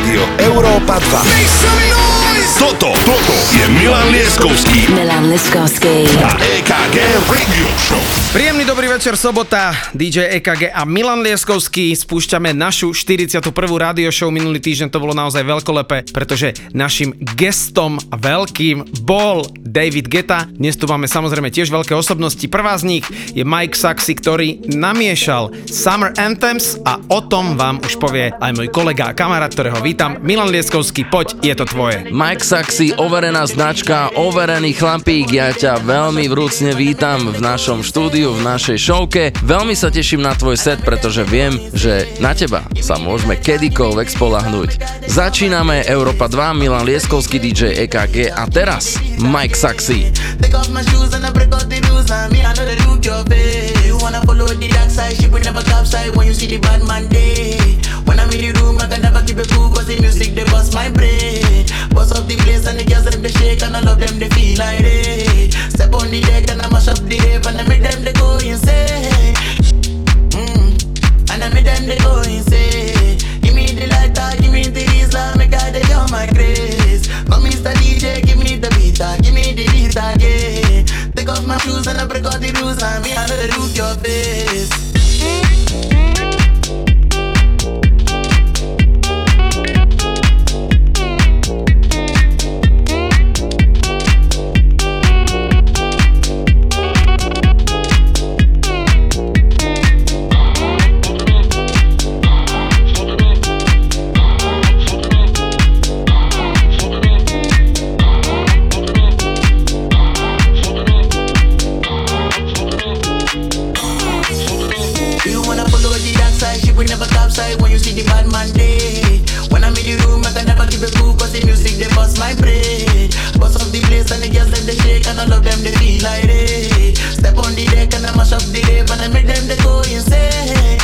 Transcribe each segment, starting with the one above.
Rádio Európa 2. Toto, toto je Milan Lieskovský Milan Liskovský. a EKG Radio Show. Príjemný dobrý večer, sobota, DJ EKG a Milan Lieskovský. Spúšťame našu 41. rádio show. Minulý týždeň to bolo naozaj veľkolepé, pretože našim gestom veľkým bol David Geta. Dnes tu máme samozrejme tiež veľké osobnosti. Prvá z nich je Mike Saxy, ktorý namiešal Summer Anthems a o tom vám už povie aj môj kolega a kamarát, ktorého vítam. Milan Lieskovský, poď, je to tvoje. Mike Saxy, overená značka, overený chlapík, ja ťa veľmi vrúcne vítam v našom štúdiu, v našej showke. Veľmi sa teším na tvoj set, pretože viem, že na teba sa môžeme kedykoľvek spolahnúť. Začíname Európa 2, Milan Lieskovský DJ EKG a teraz Mike Saxy. When I'm in the room, I can never keep it cool cause the music they bust my brain. Bust up the place and the girls them they shake and all of them they feel like they. Step on the deck and I mash up the rave and I make them they go insane. Mm. And I make them they go insane. Give me the lighter, give me the Islam, make I they on my grace. Come Mr. DJ, give me the beat, ah, give me the beat again. Take off my shoes and I break all the rules and me I know the look your face. Music my brain. Bust up the place and the girls them they shake and all of them they feel like they. Step on the deck and I mash up the rave and I make them they go insane.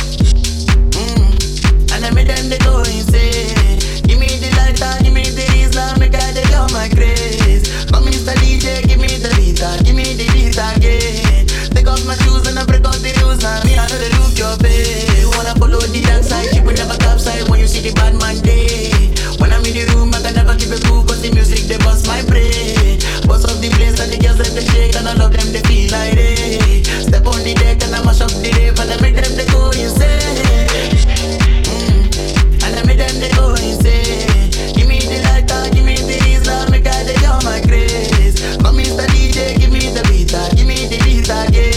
Mm. And I make them they go insane. Give me the lighter, give me the Islam, make I they on my grace. Come Mr. DJ, give me the beat, ah, give me the beat again. Take off my shoes and I break out the rules and me I know the look your face. Wanna follow the dark side, shit will never capsize when you see the bad man day. When I'm in the room, I can never keep it cool cause the music they bust my brain. Bust up the place and the girls them they shake and all of them they feel like they. Step on the deck and I mash up the rave and I make them they go insane. Mm. And I make them they go insane. Give me the lighter, give me the Islam, make I they on my grace. Come Mr. DJ, give me the beat, ah, give me the beat again.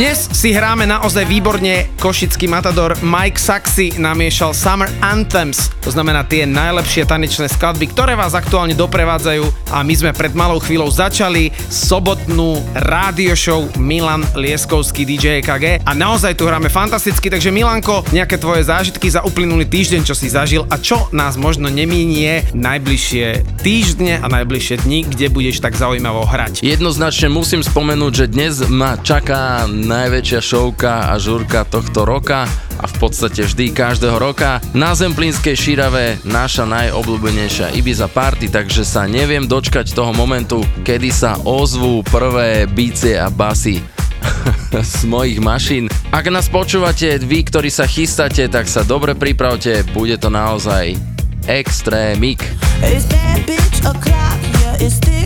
Dnes si hráme naozaj výborne. Košický matador Mike Saxy namiešal Summer Anthems, to znamená tie najlepšie tanečné skladby, ktoré vás aktuálne doprevádzajú a my sme pred malou chvíľou začali sobotnú rádio show Milan Lieskovský DJ EKG a naozaj tu hráme fantasticky, takže Milanko, nejaké tvoje zážitky za uplynulý týždeň, čo si zažil a čo nás možno nemínie najbližšie týždne a najbližšie dni, kde budeš tak zaujímavo hrať. Jednoznačne musím spomenúť, že dnes ma čaká najväčšia šovka a žurka tohto roka a v podstate vždy každého roka. Na Zemplínskej šírave naša najobľúbenejšia Ibiza Party, takže sa neviem dočkať toho momentu, kedy sa ozvú prvé bicie a basy z mojich mašín. Ak nás počúvate, vy, ktorí sa chystáte, tak sa dobre pripravte, bude to naozaj extrémik. It's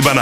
Iba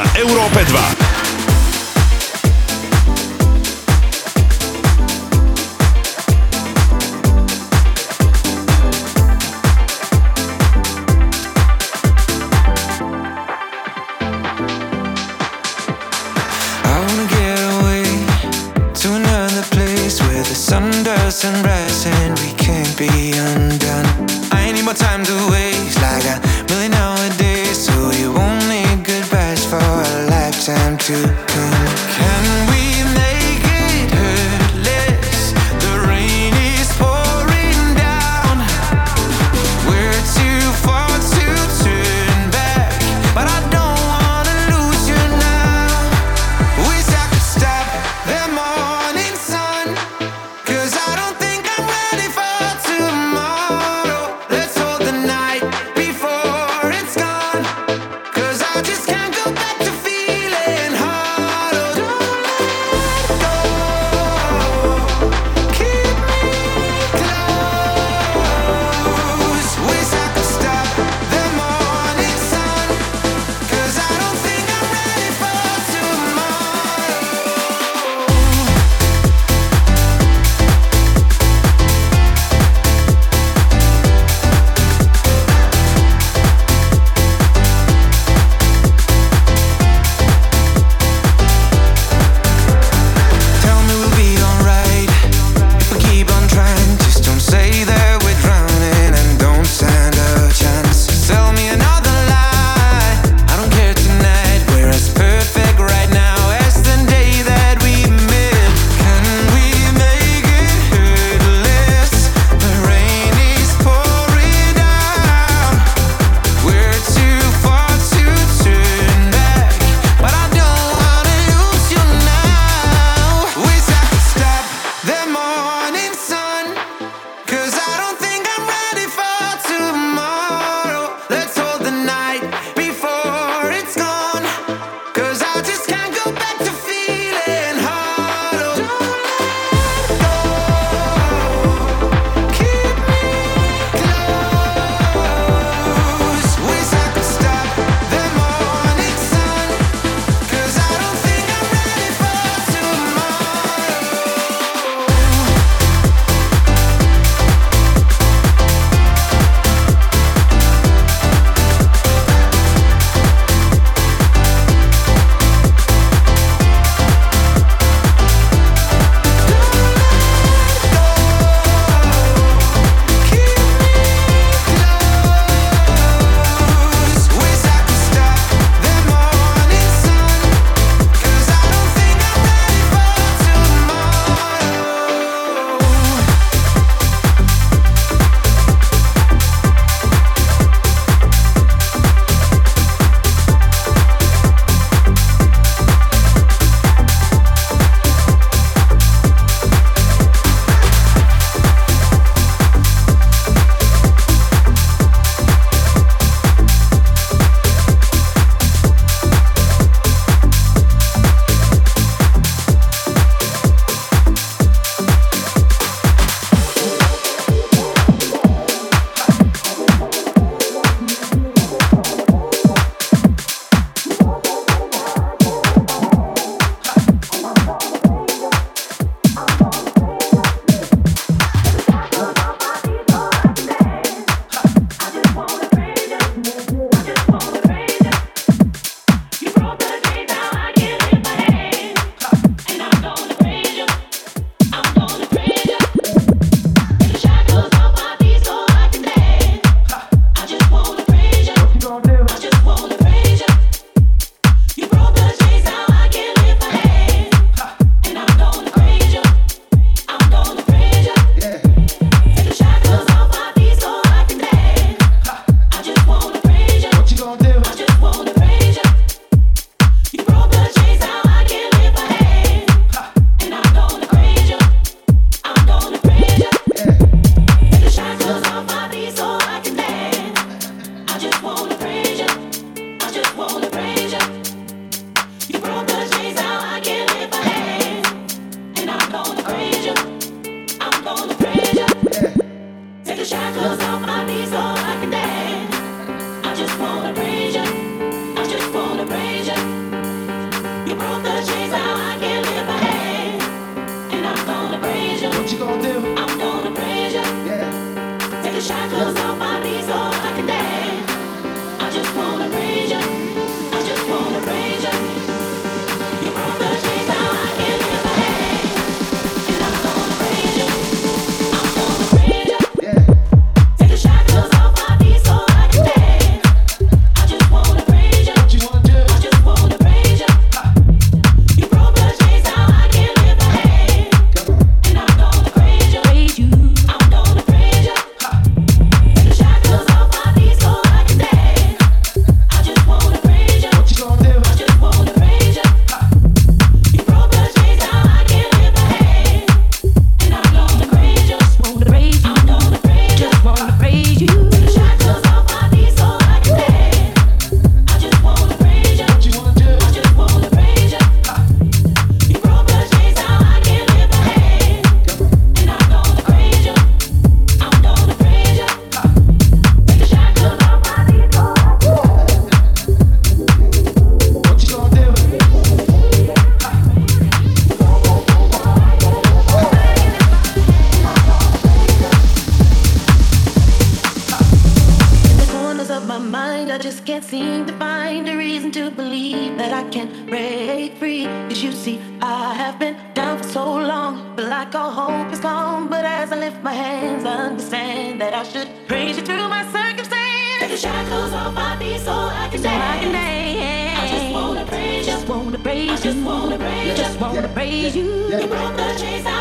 wanna praise you. I just wanna praise you. Just wanna praise you. You brought the chains out.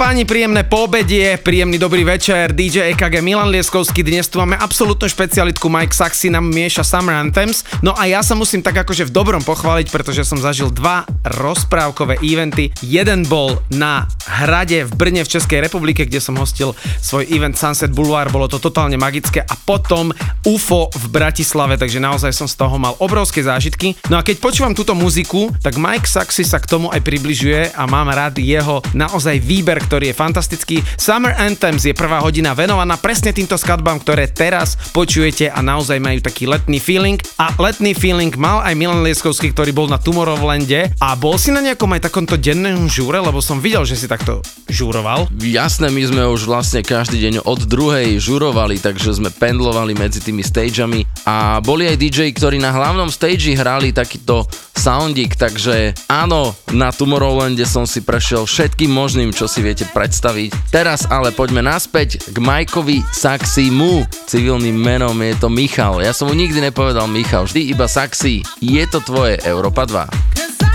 Páni, príjemné poobedie, príjemný dobrý večer, DJ EKG Milan Lieskovský, dnes tu máme absolútnu špecialitku, Mike Saxy nám mieša Summer Anthems, no a ja sa musím tak akože v dobrom pochváliť, pretože som zažil dva rozprávkové eventy, jeden bol na hrade v Brne v Českej republike, kde som hostil svoj event Sunset Boulevard, bolo to totálne magické a potom UFO v Bratislave, takže naozaj som z toho mal obrovské zážitky. No a keď počúvam túto muziku, tak Mike Saxy sa k tomu aj približuje a mám rád jeho naozaj výber, ktorý je fantastický. Summer Anthems je prvá hodina venovaná presne týmto skladbám, ktoré teraz počujete a naozaj majú taký letný feeling. A letný feeling mal aj Milan Lieskovský, ktorý bol na Tomorrowlande a bol si na nejakom aj takomto dennom žúre, lebo som videl, že si takto žúroval. Jasné, my sme už vlastne každý deň od druhej žurovali, takže sme pendlovali medzi tými stageami a boli aj DJ, ktorí na hlavnom stage hrali takýto soundík, takže áno, na Tomorrowlande som si prešiel všetkým možným, čo si viete predstaviť. Teraz ale poďme naspäť k Majkovi Saximu. Civilným menom je to Michal. Ja som mu nikdy nepovedal Michal, vždy iba Saxi. Je to tvoje Európa 2.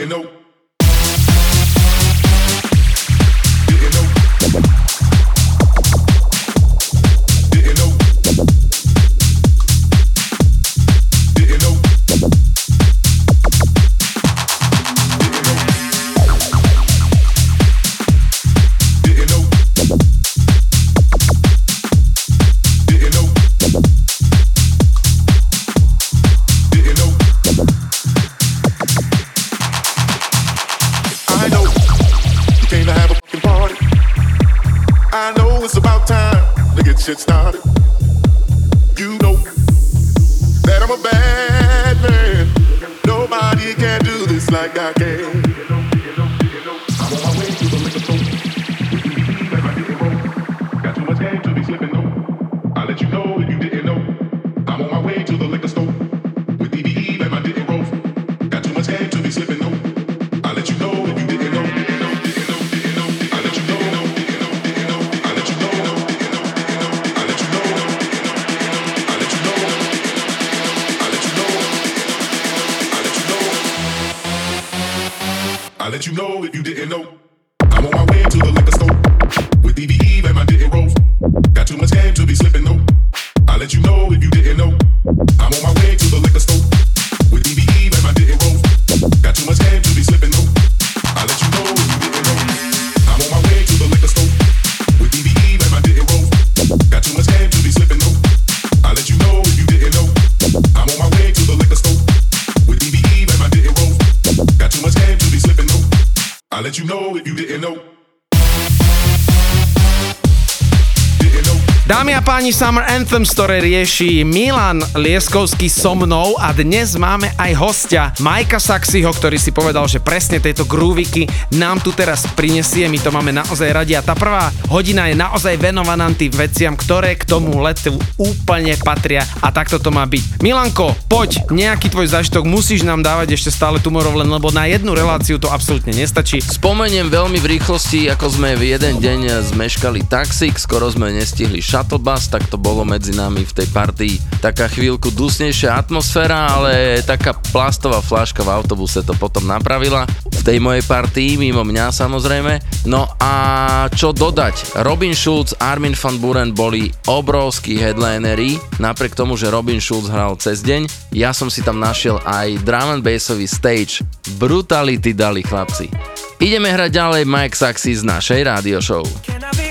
you know. Summer Anthems, ktoré rieši Milan Lieskovský so mnou. A dnes máme aj hostia Majka Saxiho, ktorý si povedal, že presne tieto grooviky nám tu teraz prinesie, my to máme naozaj radi. A tá prvá hodina je naozaj venovaná tým veciam, ktoré k tomu letu úplne patria. A takto to má byť. Milanko, poď, nejaký tvoj zažitok musíš nám dávať ešte stále Tomorrowland, lebo na jednu reláciu to absolútne nestačí. Spomeniem veľmi v rýchlosti, ako sme v jeden deň zmeškali taxík, skoro sme nestihli shuttle bus, tak to bolo medzi nami v tej partii taká chvíľku dusnejšia atmosféra, ale taká plastová fláška v autobuse to potom napravila v tej mojej partii, mimo mňa samozrejme. No a čo dodať? Robin Schulz, Armin van Buren boli obrovskí headlinery, napriek tomu, že Robin Schulz hral cez deň, ja som si tam našiel aj drum and bassový stage. Brutality dali chlapci. Ideme hrať ďalej Mike Saxy z našej rádio show. Can I be?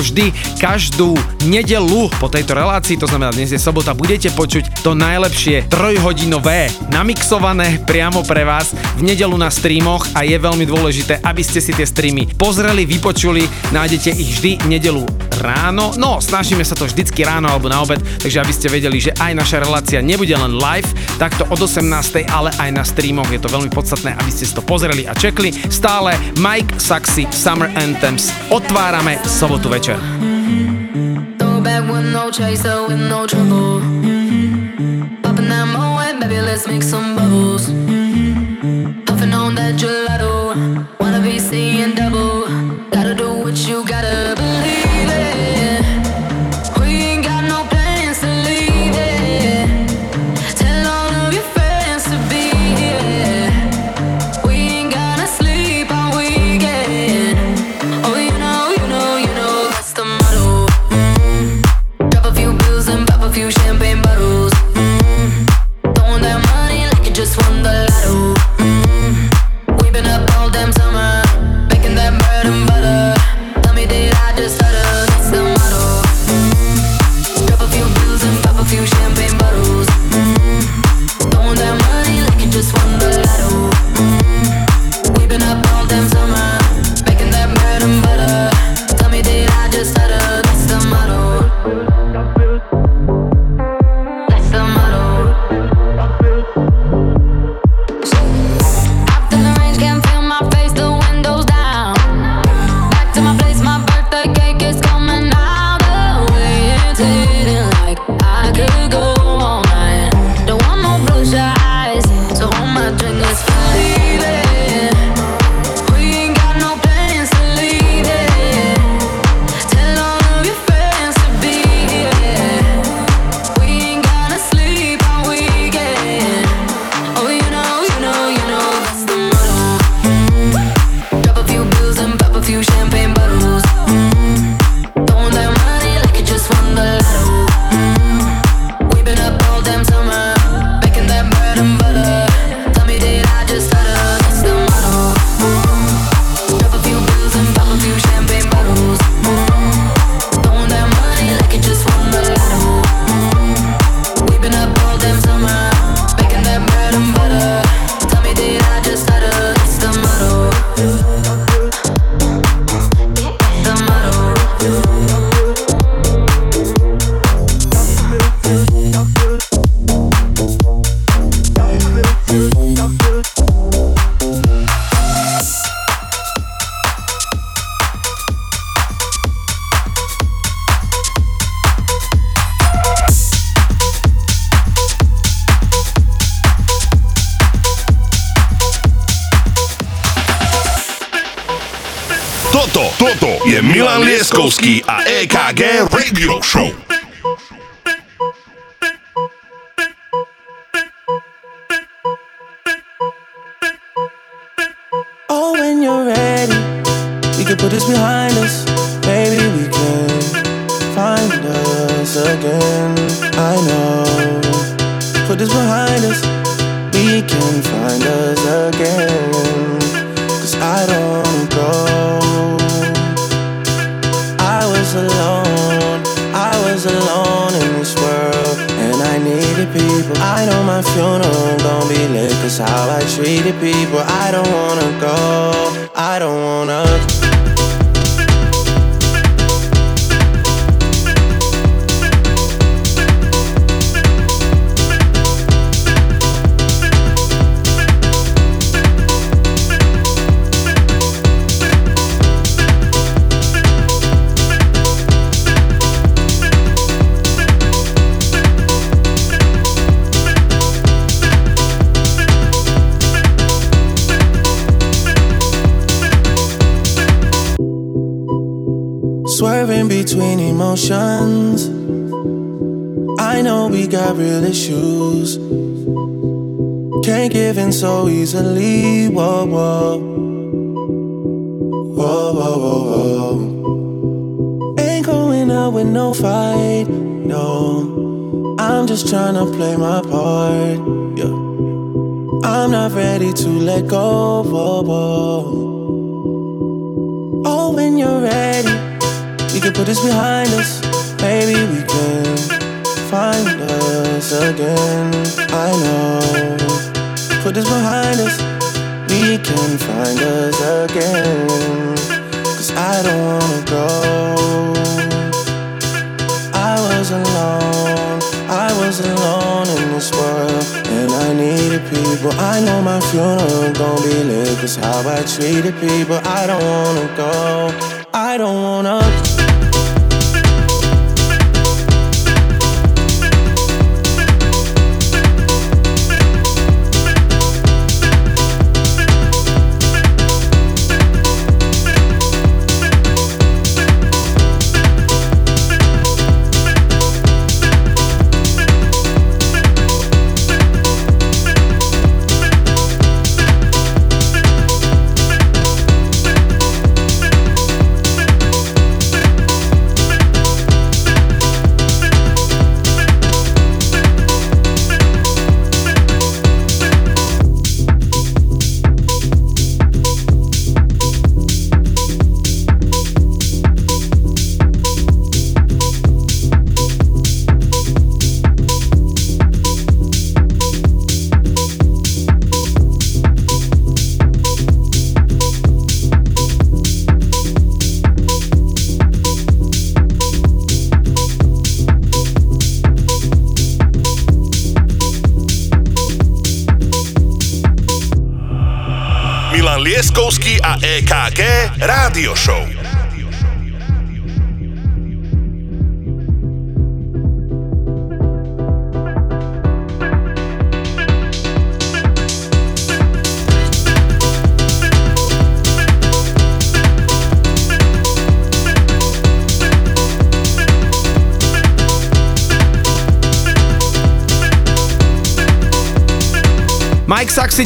ako vždy každú nedelu po tejto relácii, to znamená dnes je sobota, budete počuť to najlepšie trojhodinové namixované priamo pre vás v nedelu na streamoch a je veľmi dôležité, aby ste si tie streamy pozreli, vypočuli, nájdete ich vždy nedelu ráno, no snažíme sa to vždycky ráno alebo na obed, takže aby ste vedeli, že aj naša relácia nebude len live, takto od 18. ale aj na streamoch, je to veľmi podstatné, aby ste si to pozreli a čekli. Stále Mike Saxy Summer Anthems otvárame sobotu večer. Gotcha. Throw back with no chaser, with no trouble. Popping that moe, baby, let's make some bubbles. Puffing on that gelato.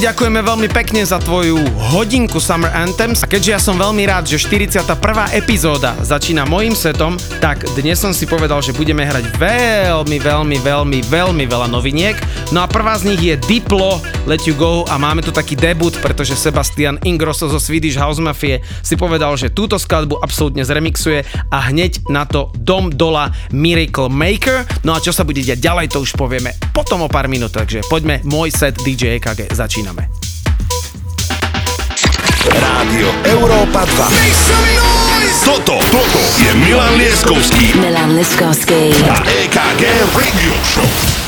ďakujeme veľmi pekne za tvoju hodinku Summer Anthems a keďže ja som veľmi rád, že 41. epizóda začína mojim setom, tak dnes som si povedal, že budeme hrať veľmi, veľmi, veľmi, veľmi veľa noviniek No a prvá z nich je Diplo, Let You Go a máme tu taký debut, pretože Sebastian Ingrosso zo Swedish House Mafie si povedal, že túto skladbu absolútne zremixuje a hneď na to Dom Dola Miracle Maker. No a čo sa bude diať ďalej, to už povieme potom o pár minút, takže poďme, môj set DJ EKG, začíname. Rádio Európa 2. Toto, toto je Milan Lieskovský. Milan Lieskovský. A EKG Radio Show.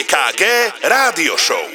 EKG Rádio Show.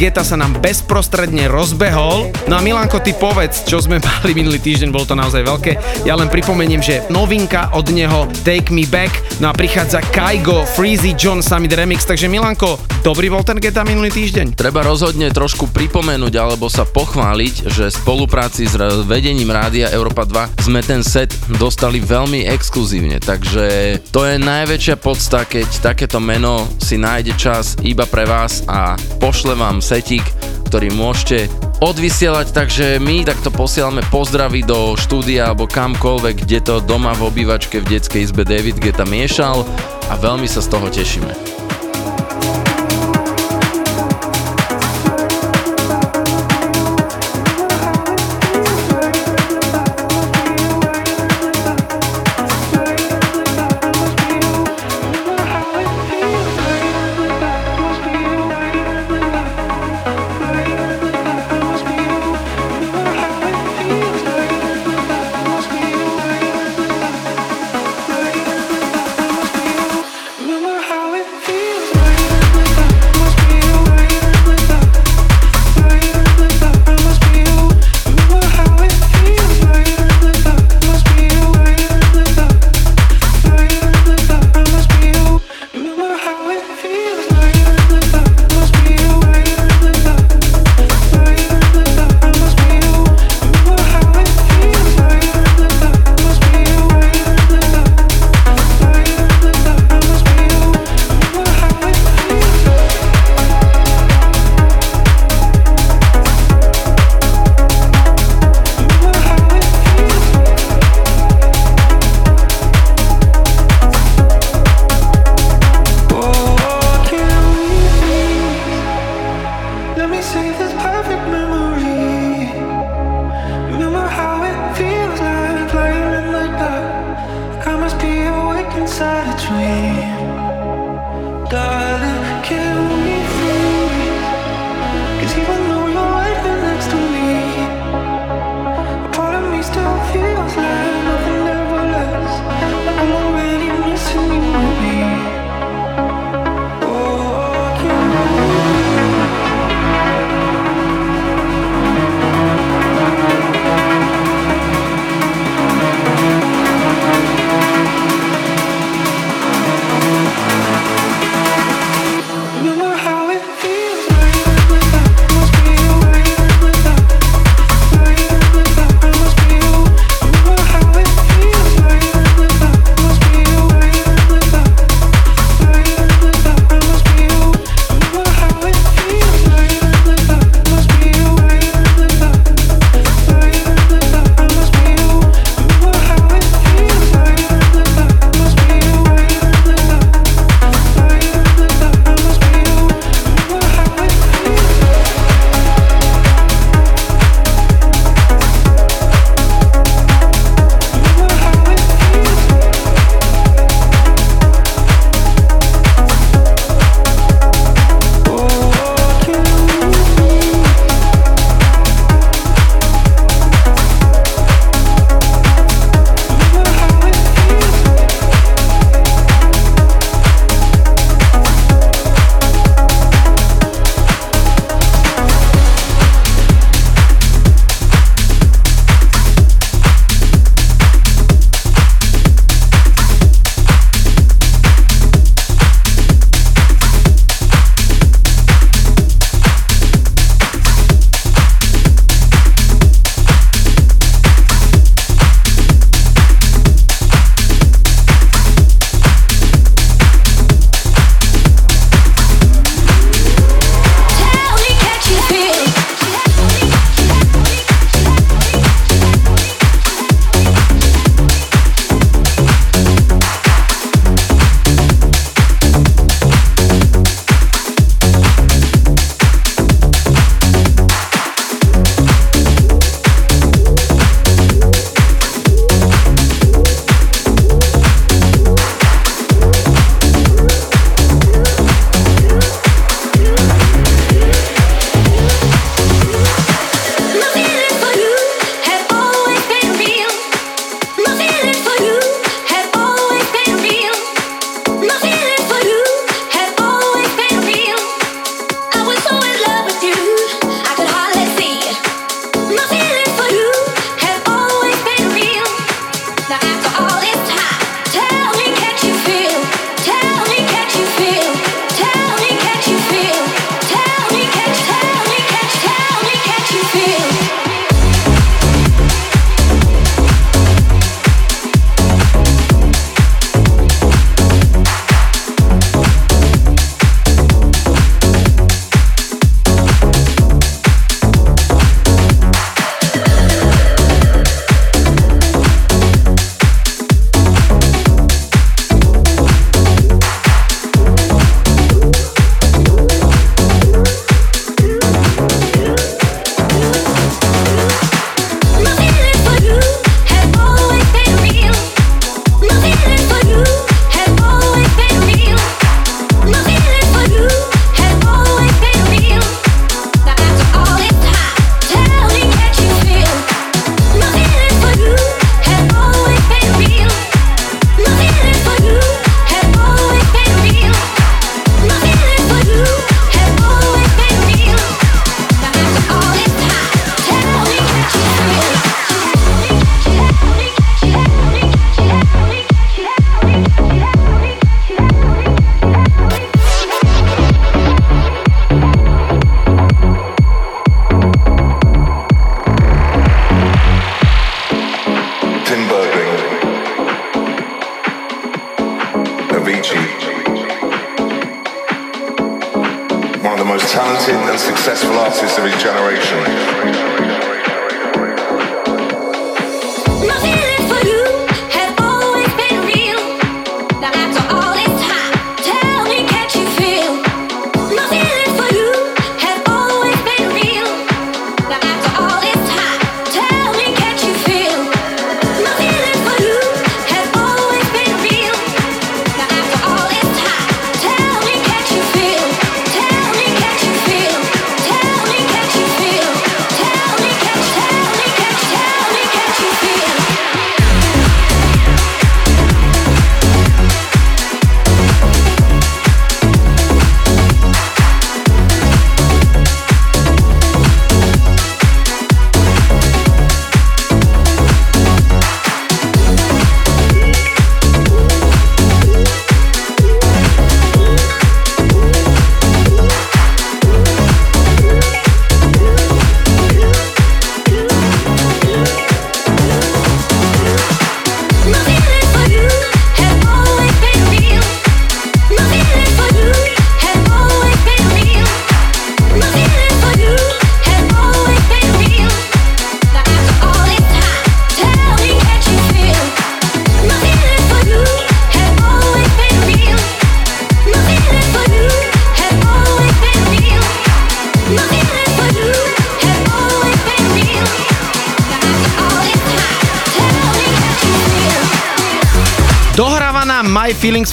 Geta sa nám bezprostredne rozbehol. No a Milanko, ty povedz, čo sme mali minulý týždeň, bolo to naozaj veľké. Ja len pripomeniem, že novinka od neho Take Me Back, no a prichádza Kaigo, Freezy John Summit Remix, takže Milanko, Dobrý bol ten Geta minulý týždeň. Treba rozhodne trošku pripomenúť alebo sa pochváliť, že v spolupráci s vedením Rádia Európa 2 sme ten set dostali veľmi exkluzívne, takže to je najväčšia podsta, keď takéto meno si nájde čas iba pre vás a pošle vám setík, ktorý môžete odvysielať, takže my takto posielame pozdravy do štúdia alebo kamkoľvek, kde to doma v obývačke v detskej izbe David Geta miešal a veľmi sa z toho tešíme.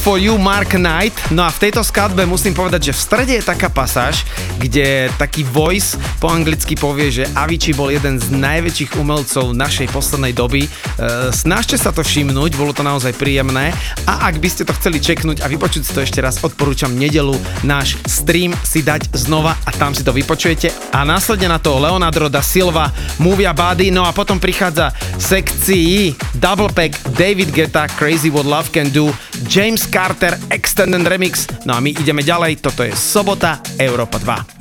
For You Mark Knight. No a v tejto skladbe musím povedať, že v strede je taká pasáž, kde taký voice po anglicky povie, že Avicii bol jeden z najväčších umelcov našej poslednej doby. E, snažte sa to všimnúť, bolo to naozaj príjemné. A ak by ste to chceli čeknúť a vypočuť si to ešte raz, odporúčam nedelu náš stream si dať znova a tam si to vypočujete. A následne na to Leonardo da Silva, Movia Body, no a potom prichádza sekcii Double Pack David Guetta Crazy What Love Can Do James Carter Extended Remix. No a my ideme ďalej, toto je sobota Európa 2.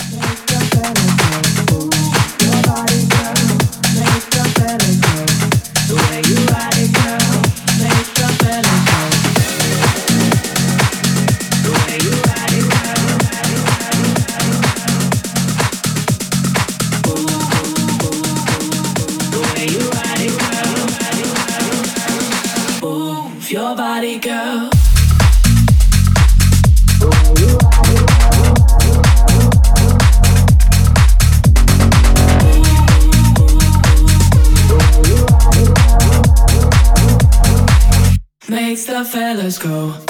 go.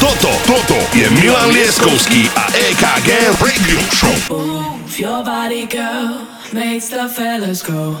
Toto, toto je Milan Lieskovský a EKG Radio Show. Move your body, girl, makes the fellas go.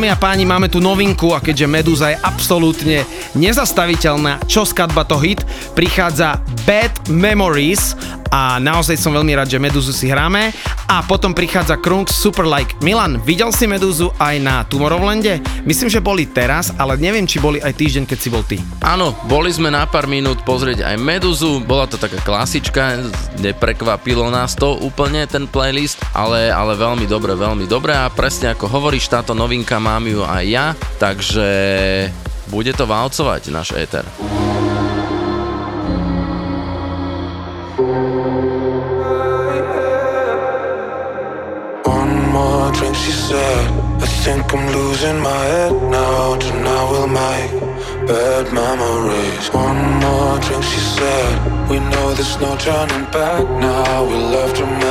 Dámy a páni, máme tu novinku a keďže Meduza je absolútne nezastaviteľná, čo skadba to hit, prichádza Bad Memories a naozaj som veľmi rád, že Medúzu si hráme a potom prichádza Krunk Superlike. Milan, videl si Meduzu aj na Tomorrowlande? Myslím, že boli teraz, ale neviem, či boli aj týždeň, keď si bol ty. Áno, boli sme na pár minút pozrieť aj Meduzu, bola to taká klasička, neprekvapilo nás to úplne ten playlist, ale, ale veľmi dobre, veľmi dobre a presne ako hovoríš, táto novinka mám ju aj ja, takže bude to válcovať náš éter. turning back now. We love to make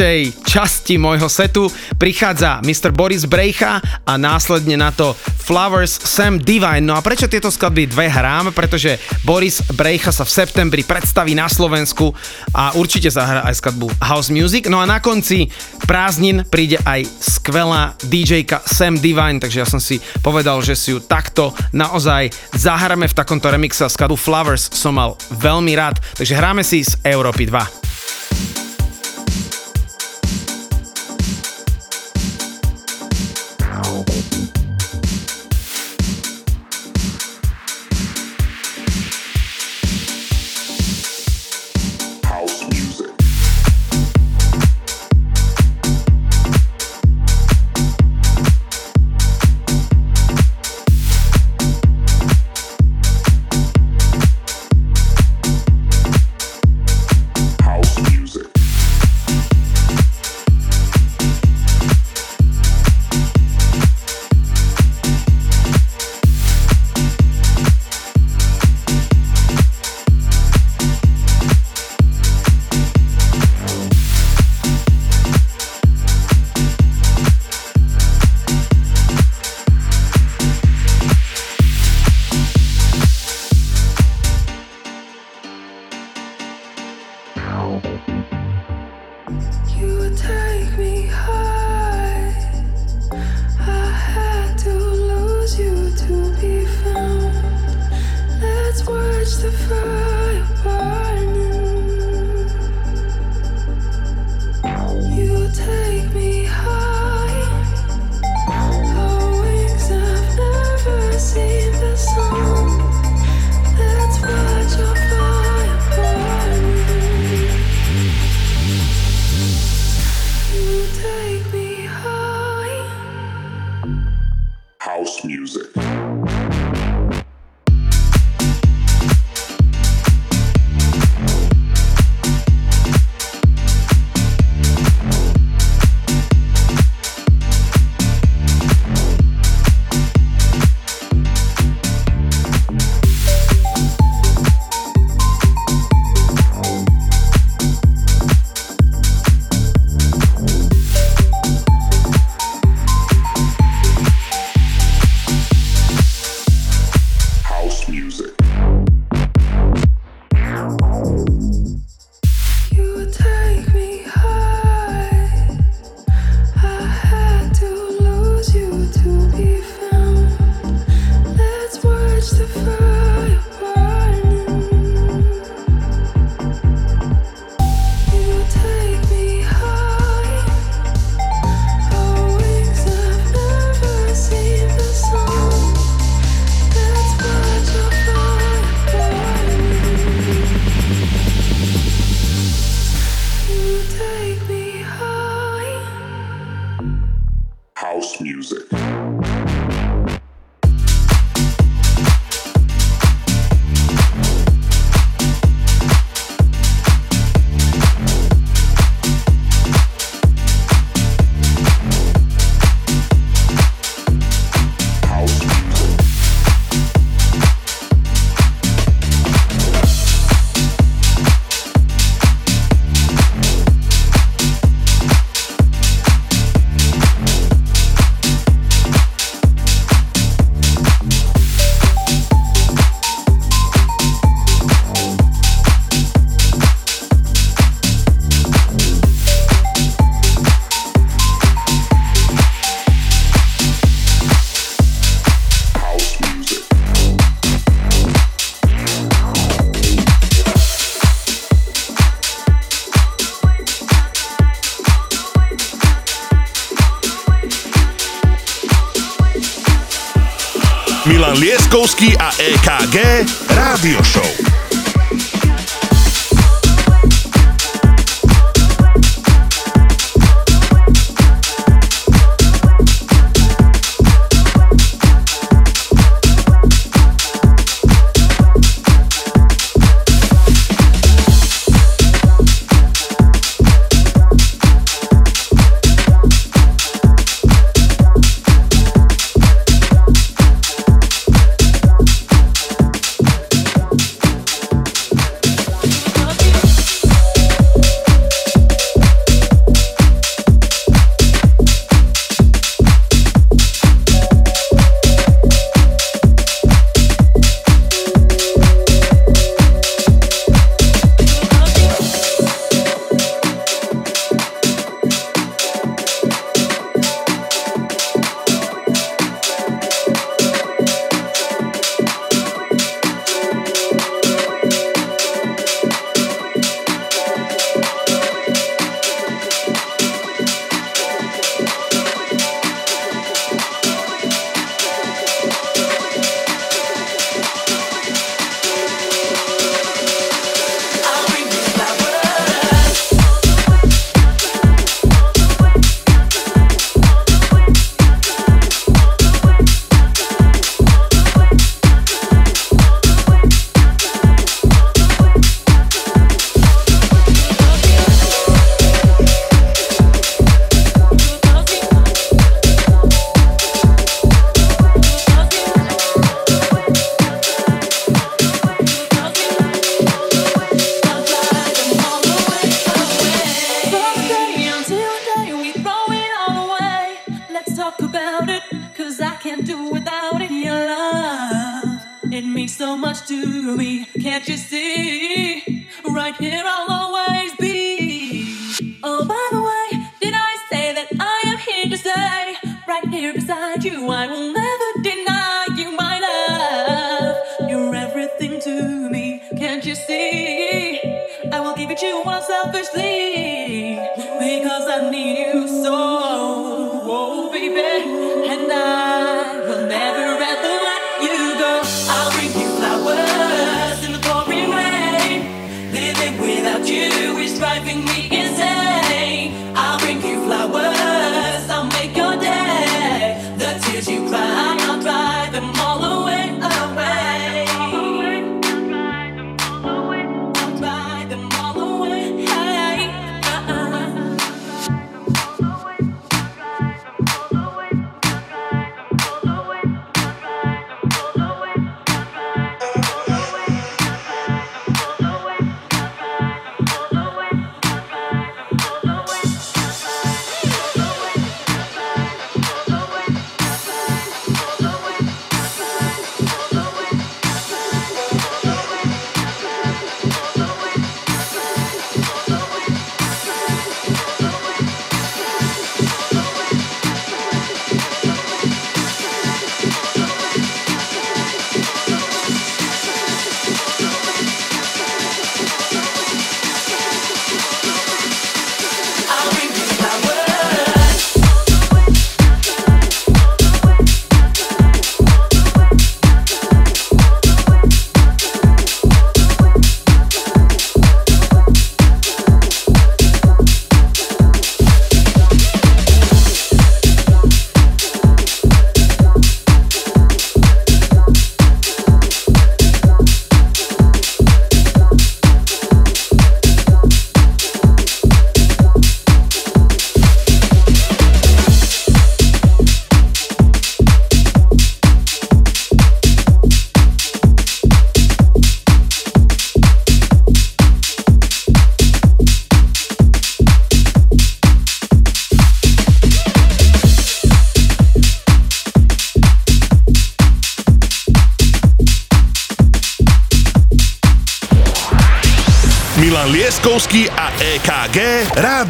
ďalšej časti môjho setu. Prichádza Mr. Boris Brejcha a následne na to Flowers Sam Divine. No a prečo tieto skladby dve hrám? Pretože Boris Brejcha sa v septembri predstaví na Slovensku a určite zahrá aj skladbu House Music. No a na konci prázdnin príde aj skvelá DJka Sam Divine, takže ja som si povedal, že si ju takto naozaj zahráme v takomto remixe skladbu Flowers som mal veľmi rád. Takže hráme si z Európy 2. EKG Rádio Show.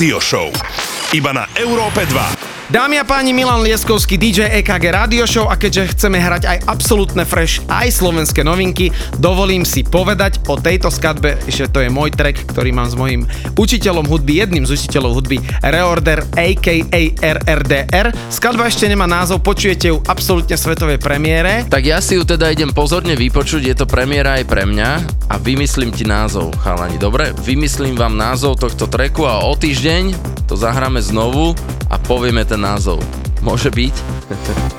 Rádio Show. Iba na Európe 2. Dámy a páni, Milan Lieskovský, DJ EKG Radio Show a keďže chceme hrať aj absolútne fresh, aj slovenské novinky, dovolím si povedať o tejto skladbe, že to je môj track, ktorý mám s mojím učiteľom hudby, jedným z učiteľov hudby, Reorder aka RRDR. Skladba ešte nemá názov, počujete ju absolútne svetovej premiére. Tak ja si ju teda idem pozorne vypočuť, je to premiéra aj pre mňa a vymyslím ti názov, chalani. Dobre, vymyslím vám názov tohto treku a o týždeň to zahráme znovu a povieme ten názov. Môže byť?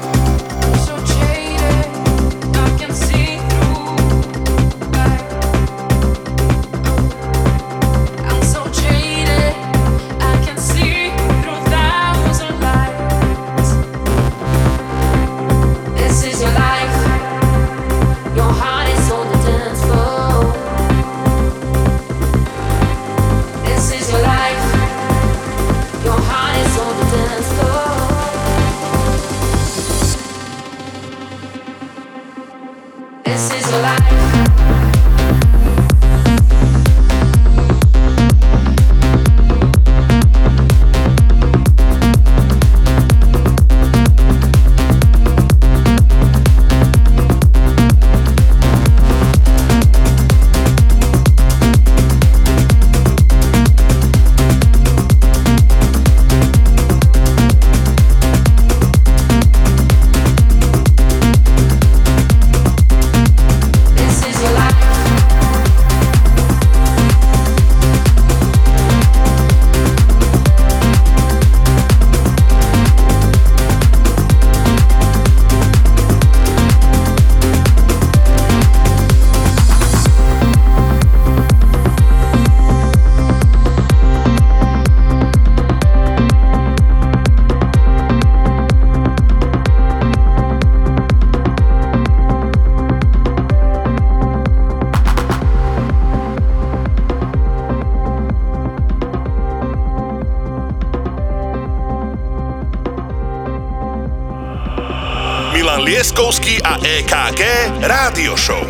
EKG Rádio Show.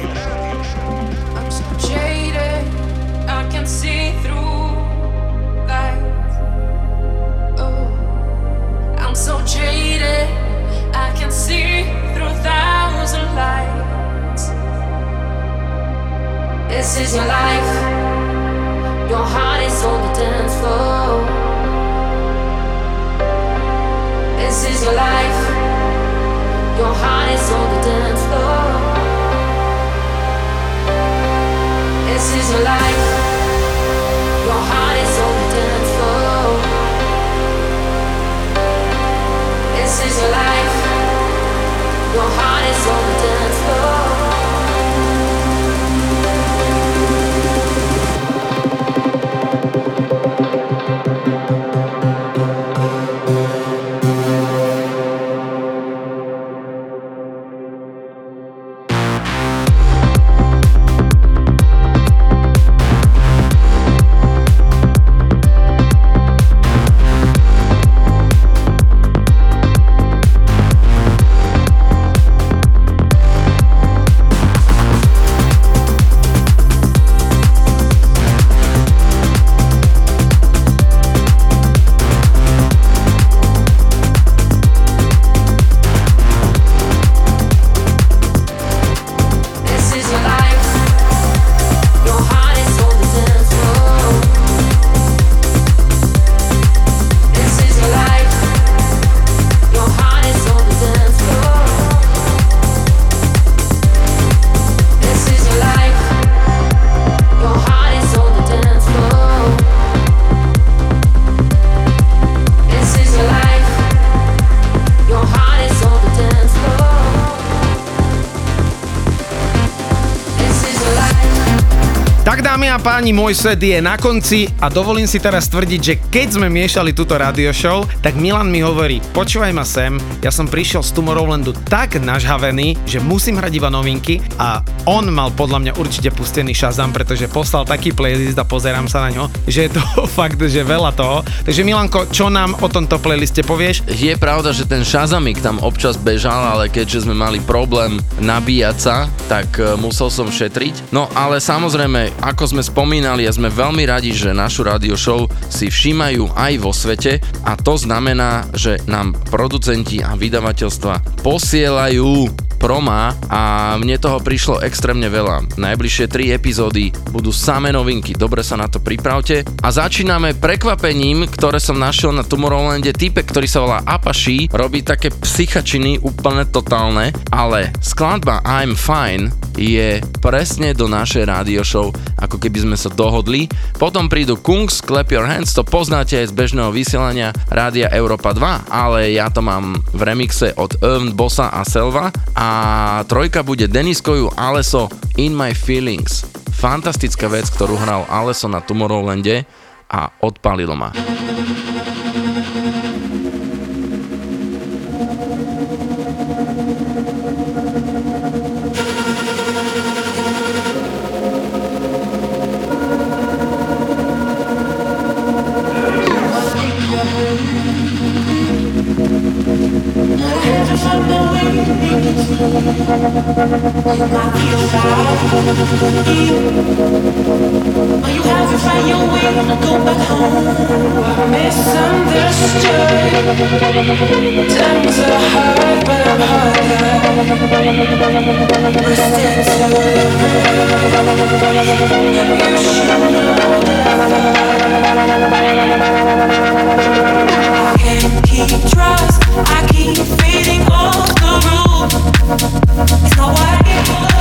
Páni, môj set je na konci a dovolím si teraz tvrdiť, že keď sme miešali túto radio show, tak Milan mi hovorí, počúvaj ma sem, ja som prišiel z Tomorrowlandu tak nažhavený, že musím hrať iba novinky a on mal podľa mňa určite pustený Shazam, pretože poslal taký playlist a pozerám sa na ňo, že je to fakt, že veľa toho. Takže Milanko, čo nám o tomto playliste povieš? Je pravda, že ten Shazamik tam občas bežal, ale keďže sme mali problém nabíjať sa, tak e, musel som šetriť. No ale samozrejme, ako sme spomínali a sme veľmi radi, že našu radio show si všímajú aj vo svete a to znamená, že nám producenti a vydavateľstva posielajú proma a mne toho prišlo extrémne veľa. Najbližšie 3 epizódy budú samé novinky, dobre sa na to pripravte. A začíname prekvapením, ktoré som našiel na Tomorrowlande. Týpek, ktorý sa volá Apashi, robí také psychačiny úplne totálne, ale skladba I'm Fine je presne do našej radio show, ako keby sme sa dohodli. Potom prídu Kungs, Clap Your Hands, to poznáte aj z bežného vysielania Rádia Európa 2, ale ja to mám v remixe od Earn Bossa a Selva a trojka bude Deniskoju Aleso In My Feelings. Fantastická vec, ktorú hral Aleso na Tomorrowlande a odpalilo ma. Can't keep trust. I keep fading off the roof. It's not what I get for. I can't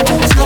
It's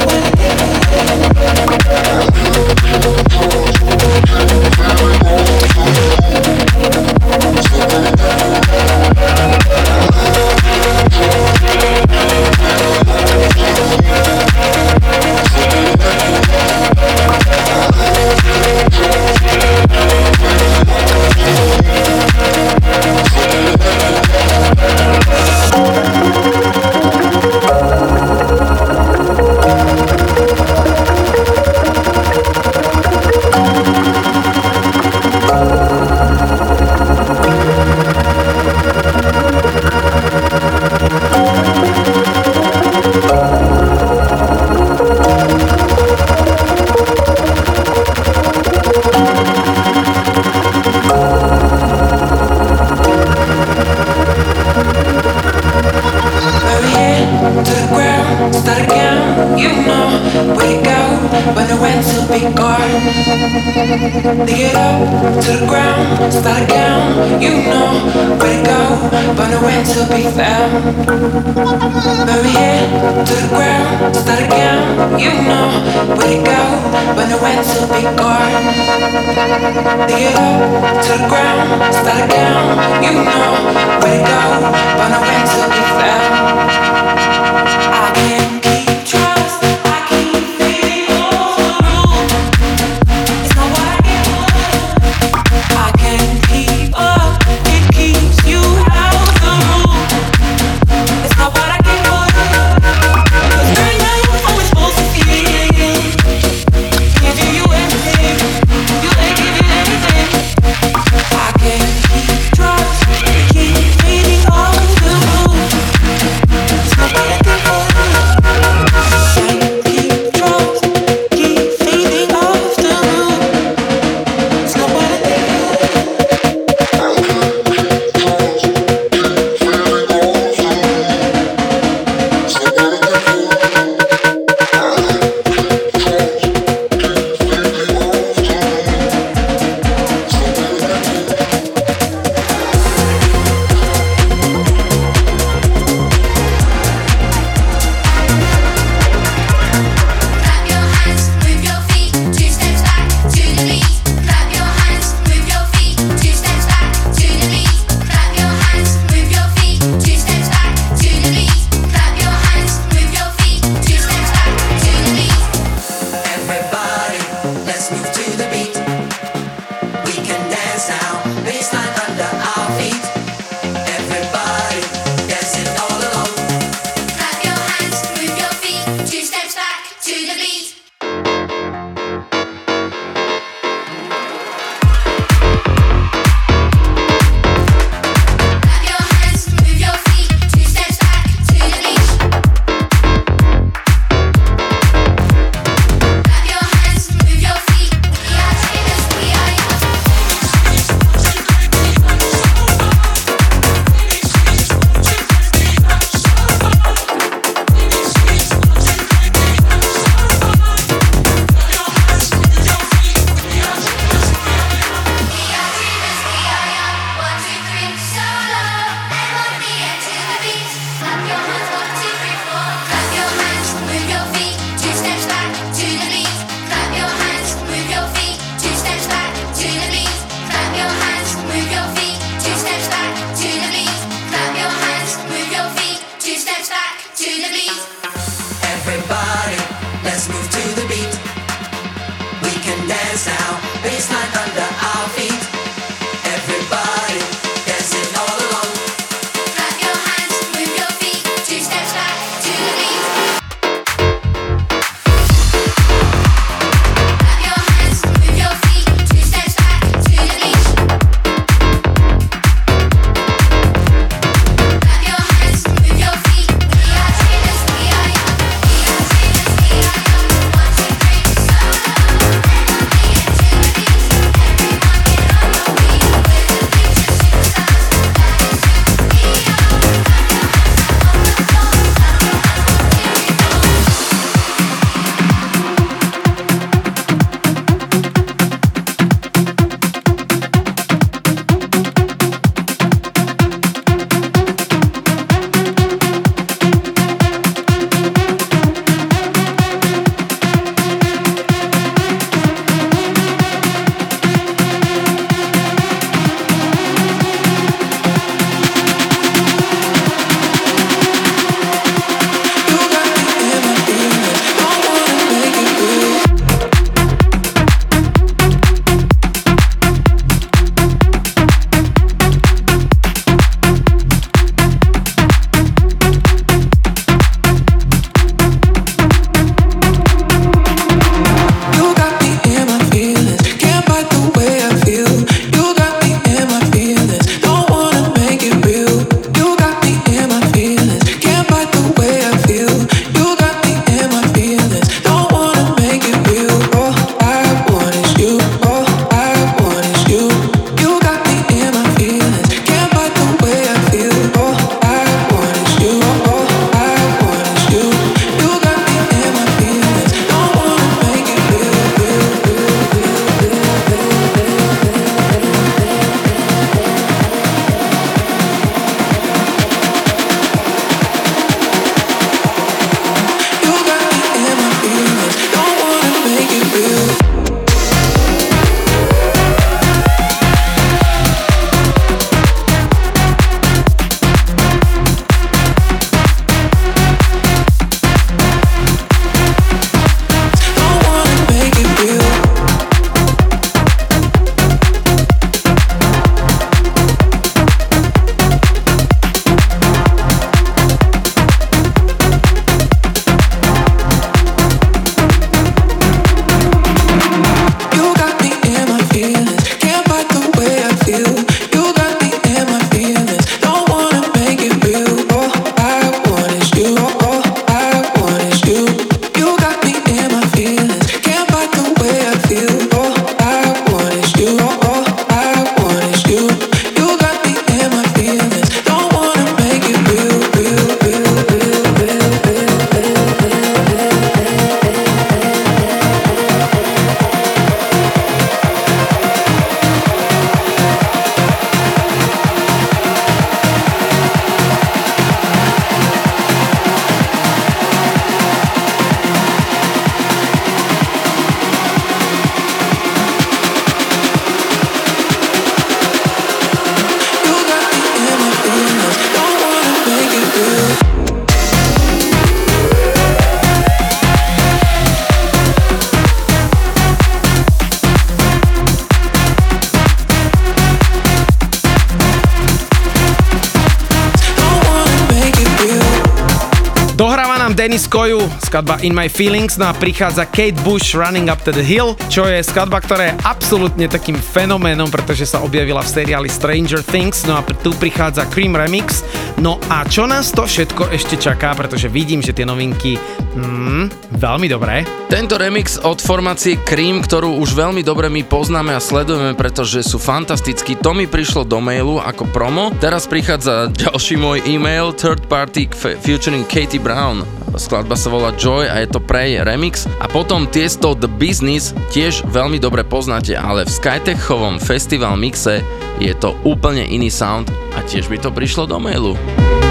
Dennis Koju, skladba In My Feelings, no a prichádza Kate Bush Running Up to the Hill, čo je skladba, ktorá je absolútne takým fenoménom, pretože sa objavila v seriáli Stranger Things, no a tu prichádza Cream Remix, No a čo nás to všetko ešte čaká, pretože vidím, že tie novinky mm, veľmi dobré. Tento remix od formácie Cream, ktorú už veľmi dobre my poznáme a sledujeme, pretože sú fantastickí, to mi prišlo do mailu ako promo. Teraz prichádza ďalší môj e-mail, third party f- featuring Katie Brown. Skladba sa volá Joy a je to Prey remix. A potom tiesto The Business tiež veľmi dobre poznáte, ale v Skytechovom festival mixe je to úplne iný sound a tiež by to prišlo do mailu. thank you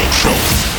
Radio Show.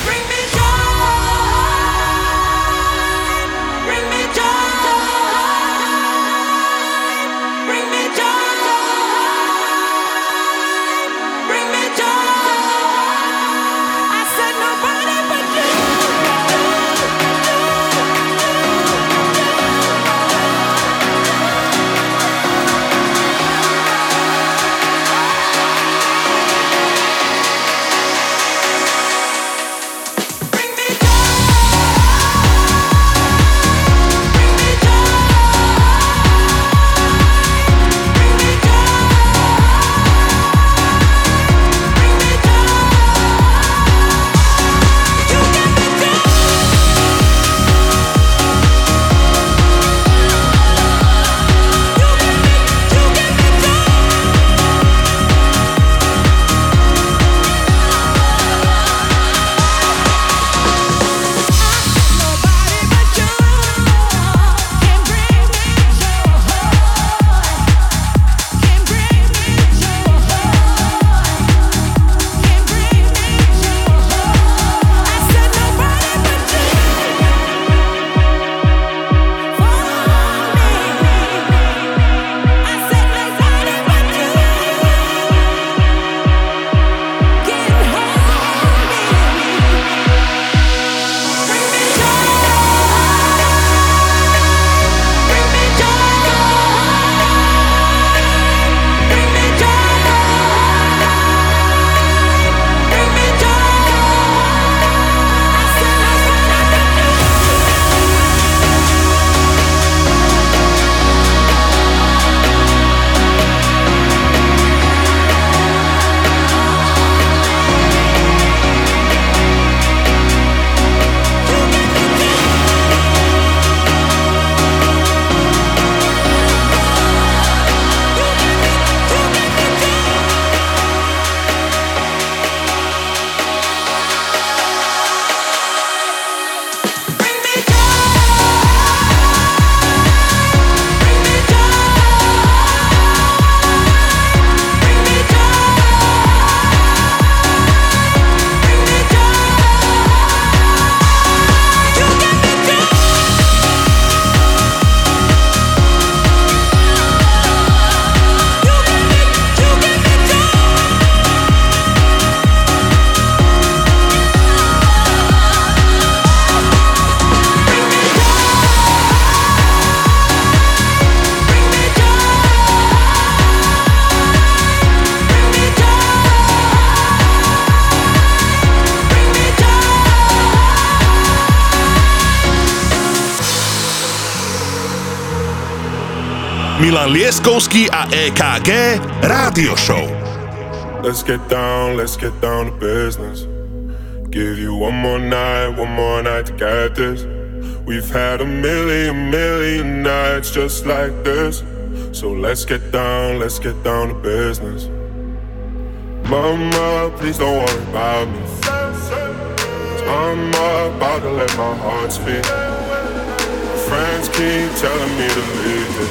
Lieskovský a EKG Rádio Show. Let's get down, let's get down to business. Give you one more night, one more night to get this. We've had a million, million nights just like this. So let's get down, let's get down to business. Mama, please don't worry about me. I'm about to let my heart speak. Friends keep telling me to leave this.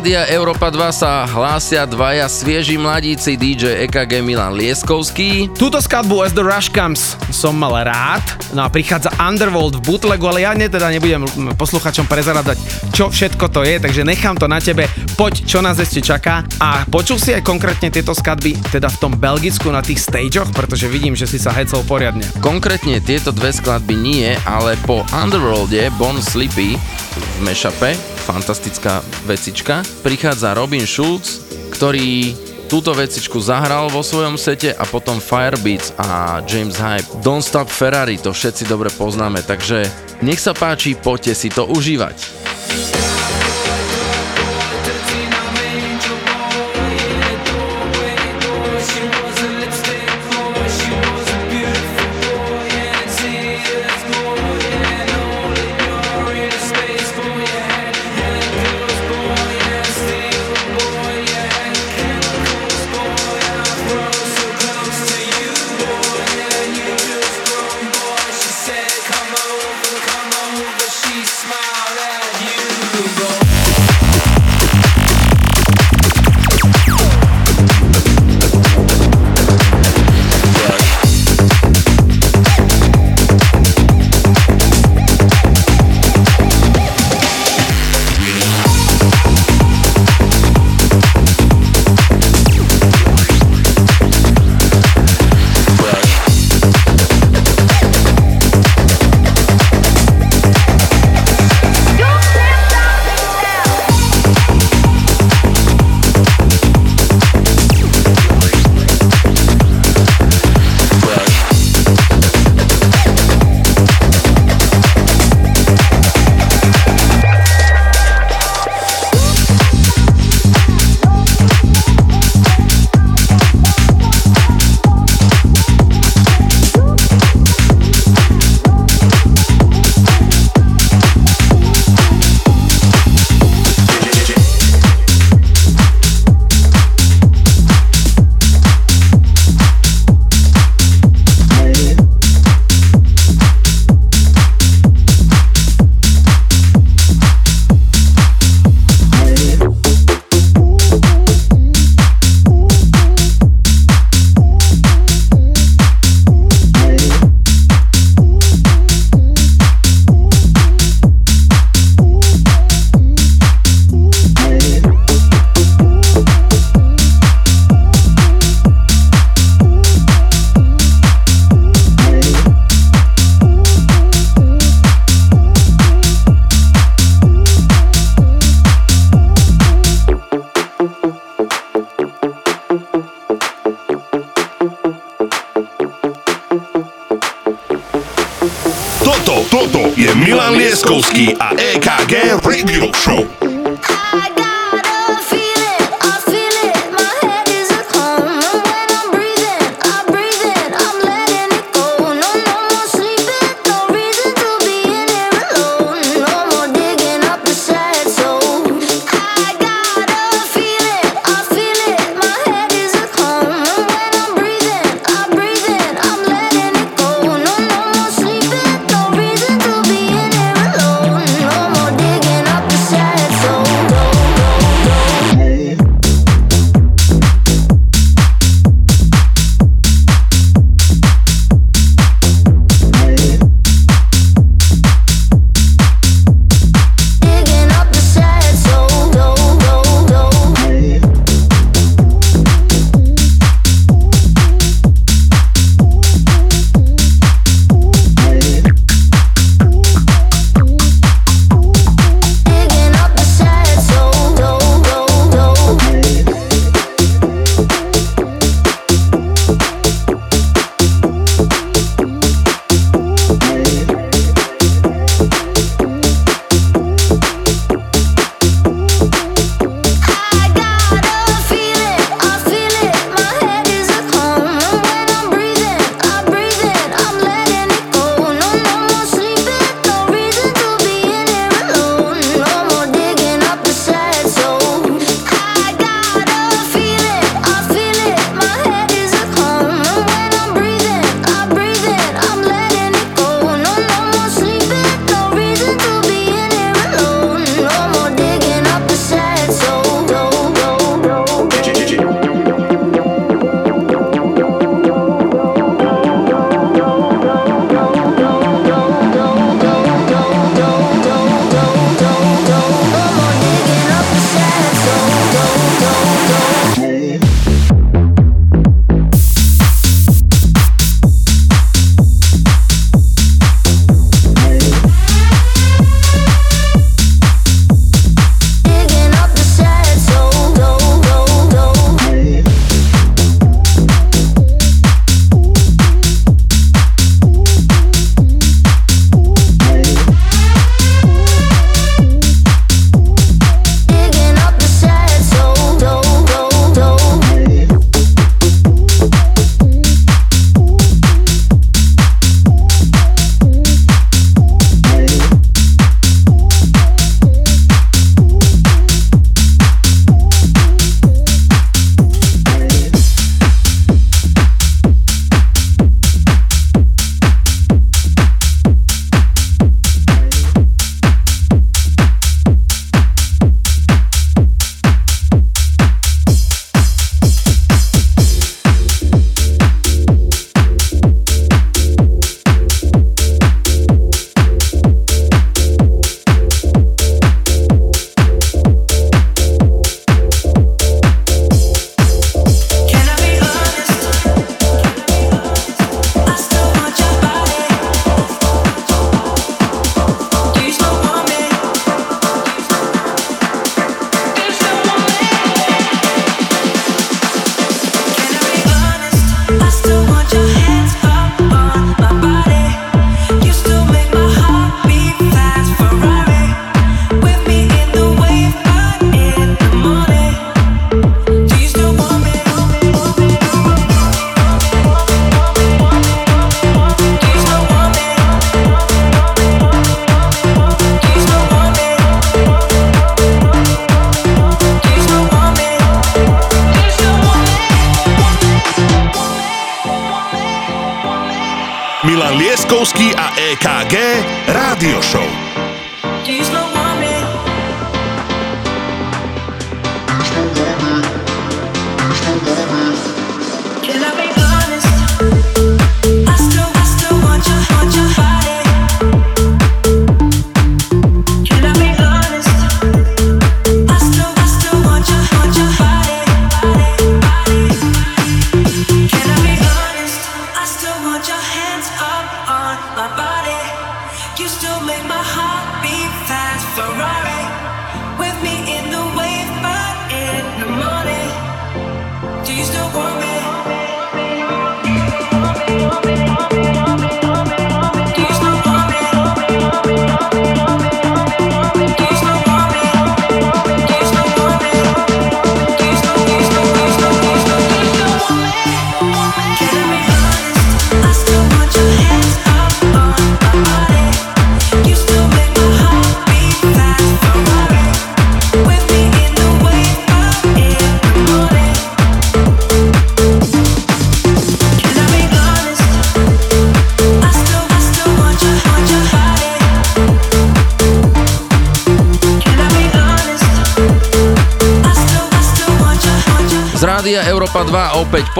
Z rádia Európa 2 sa hlásia dvaja svieži mladíci DJ EKG Milan Lieskovský. Túto skladbu As the Rush Comes som mal rád, no a prichádza Underworld v bootlegu, ale ja ne, teda nebudem posluchačom prezradať, čo všetko to je, takže nechám to na tebe, poď, čo nás ešte čaká a počul si aj konkrétne tieto skladby, teda v tom Belgicku na tých stageoch, pretože vidím, že si sa hecol poriadne. Konkrétne tieto dve skladby nie, ale po Underworlde Bon Sleepy v mashupe, fantastická vecička, prichádza Robin Schulz, ktorý túto vecičku zahral vo svojom sete a potom Firebeats a James Hype. Don't Stop Ferrari, to všetci dobre poznáme, takže nech sa páči, poďte si to užívať.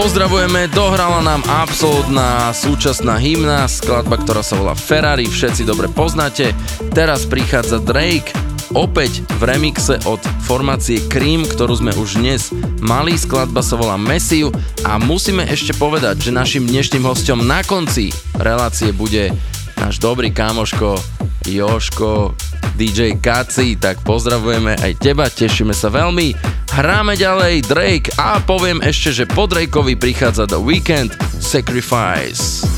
Pozdravujeme, dohrala nám absolútna súčasná hymna, skladba, ktorá sa volá Ferrari, všetci dobre poznáte. Teraz prichádza Drake, opäť v remixe od formácie Cream, ktorú sme už dnes mali. Skladba sa volá Massive a musíme ešte povedať, že našim dnešným hostom na konci relácie bude náš dobrý kámoško Joško DJ Kaci, tak pozdravujeme aj teba, tešíme sa veľmi. Hráme ďalej Drake a poviem ešte, že po Drakeovi prichádza The Weekend Sacrifice.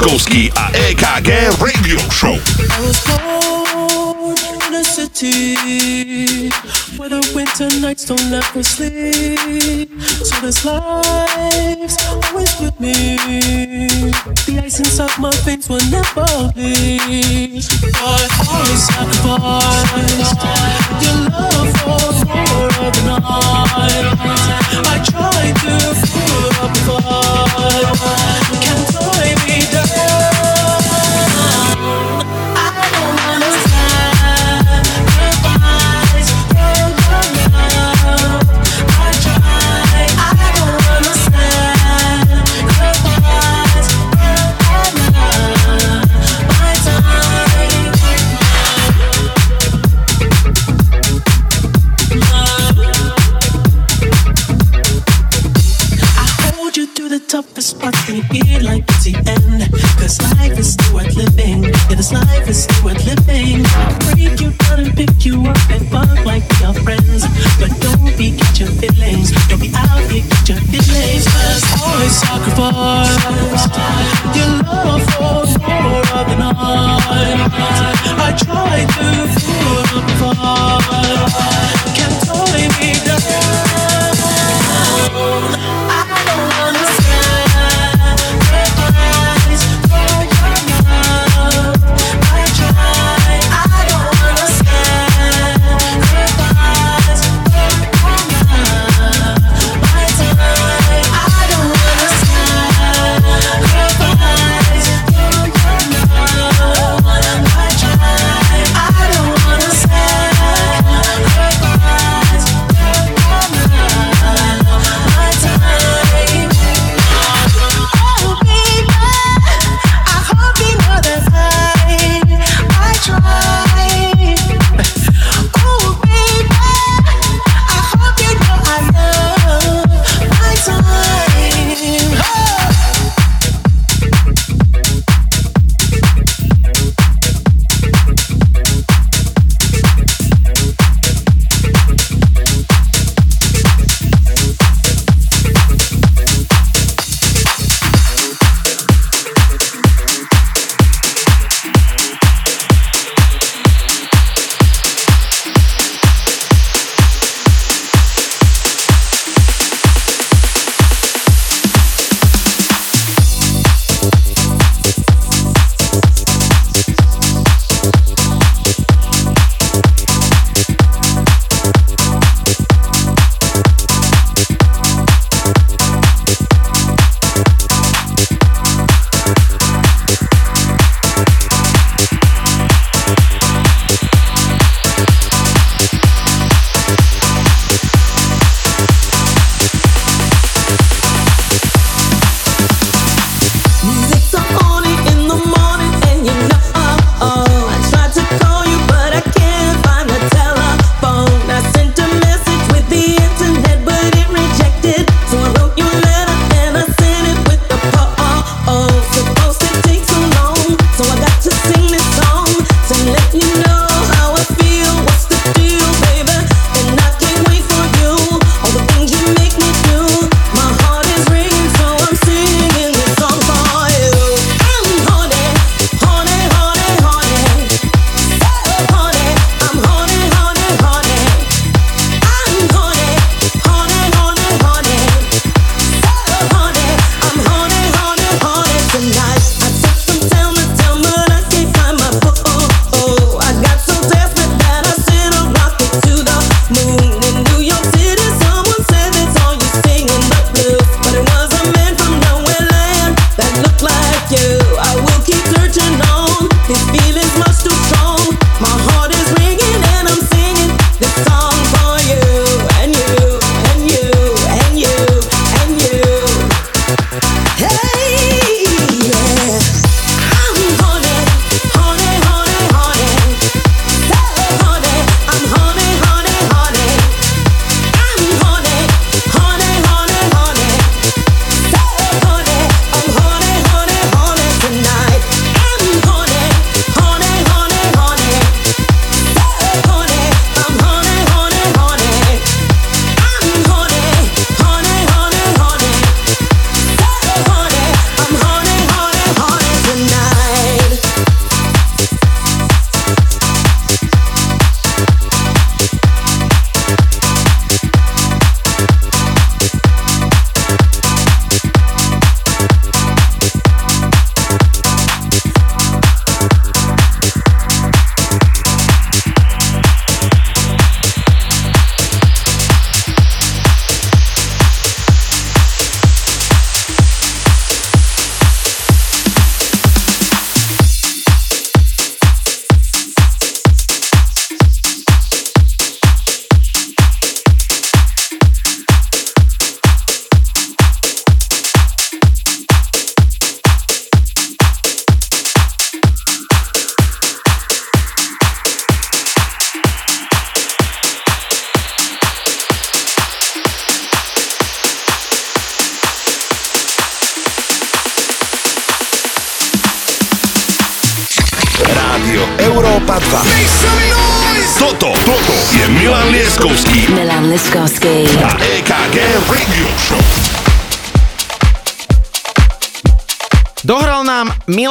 Laskowski, a EKG Radio Show. I was born in a city where the winter nights don't ever sleep. So this life's always with me. The ice inside my veins will never bleed. But always sacrificed.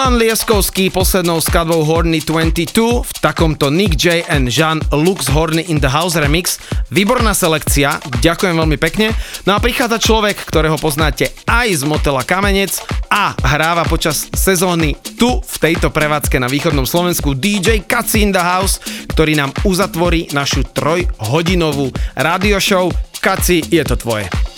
Milan Lieskovský poslednou skladbou Horny 22 v takomto Nick J and Jean Lux Horny in the House remix. Výborná selekcia, ďakujem veľmi pekne. No a prichádza človek, ktorého poznáte aj z motela Kamenec a hráva počas sezóny tu v tejto prevádzke na východnom Slovensku DJ Kaci in the House, ktorý nám uzatvorí našu trojhodinovú radio show. Kaci, je to tvoje.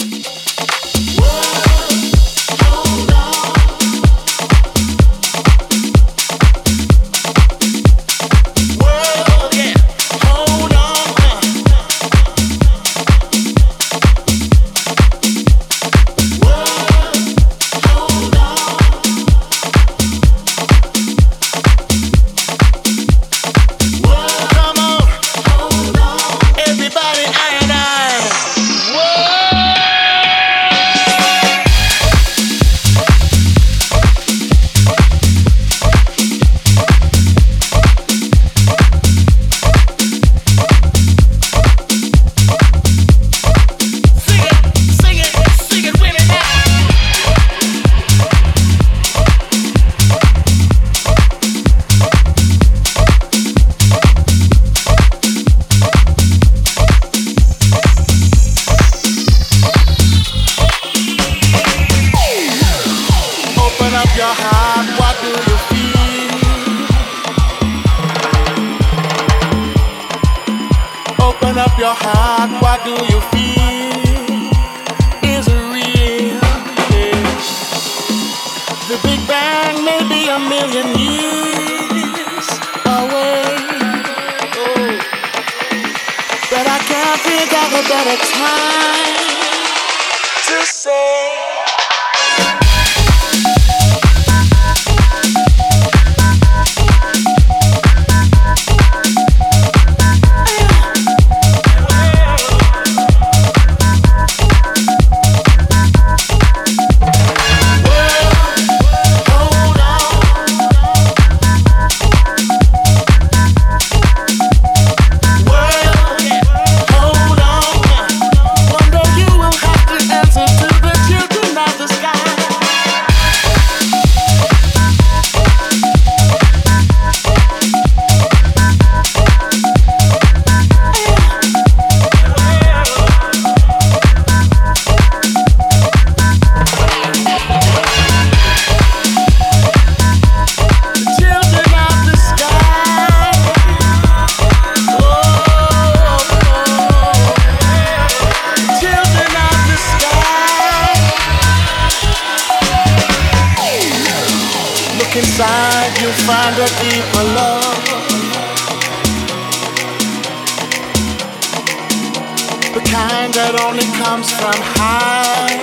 The kind that only comes from high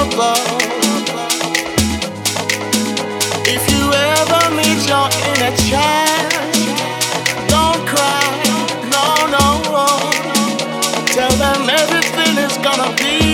above. If you ever meet your inner child, don't cry, no, no. Tell them everything is gonna be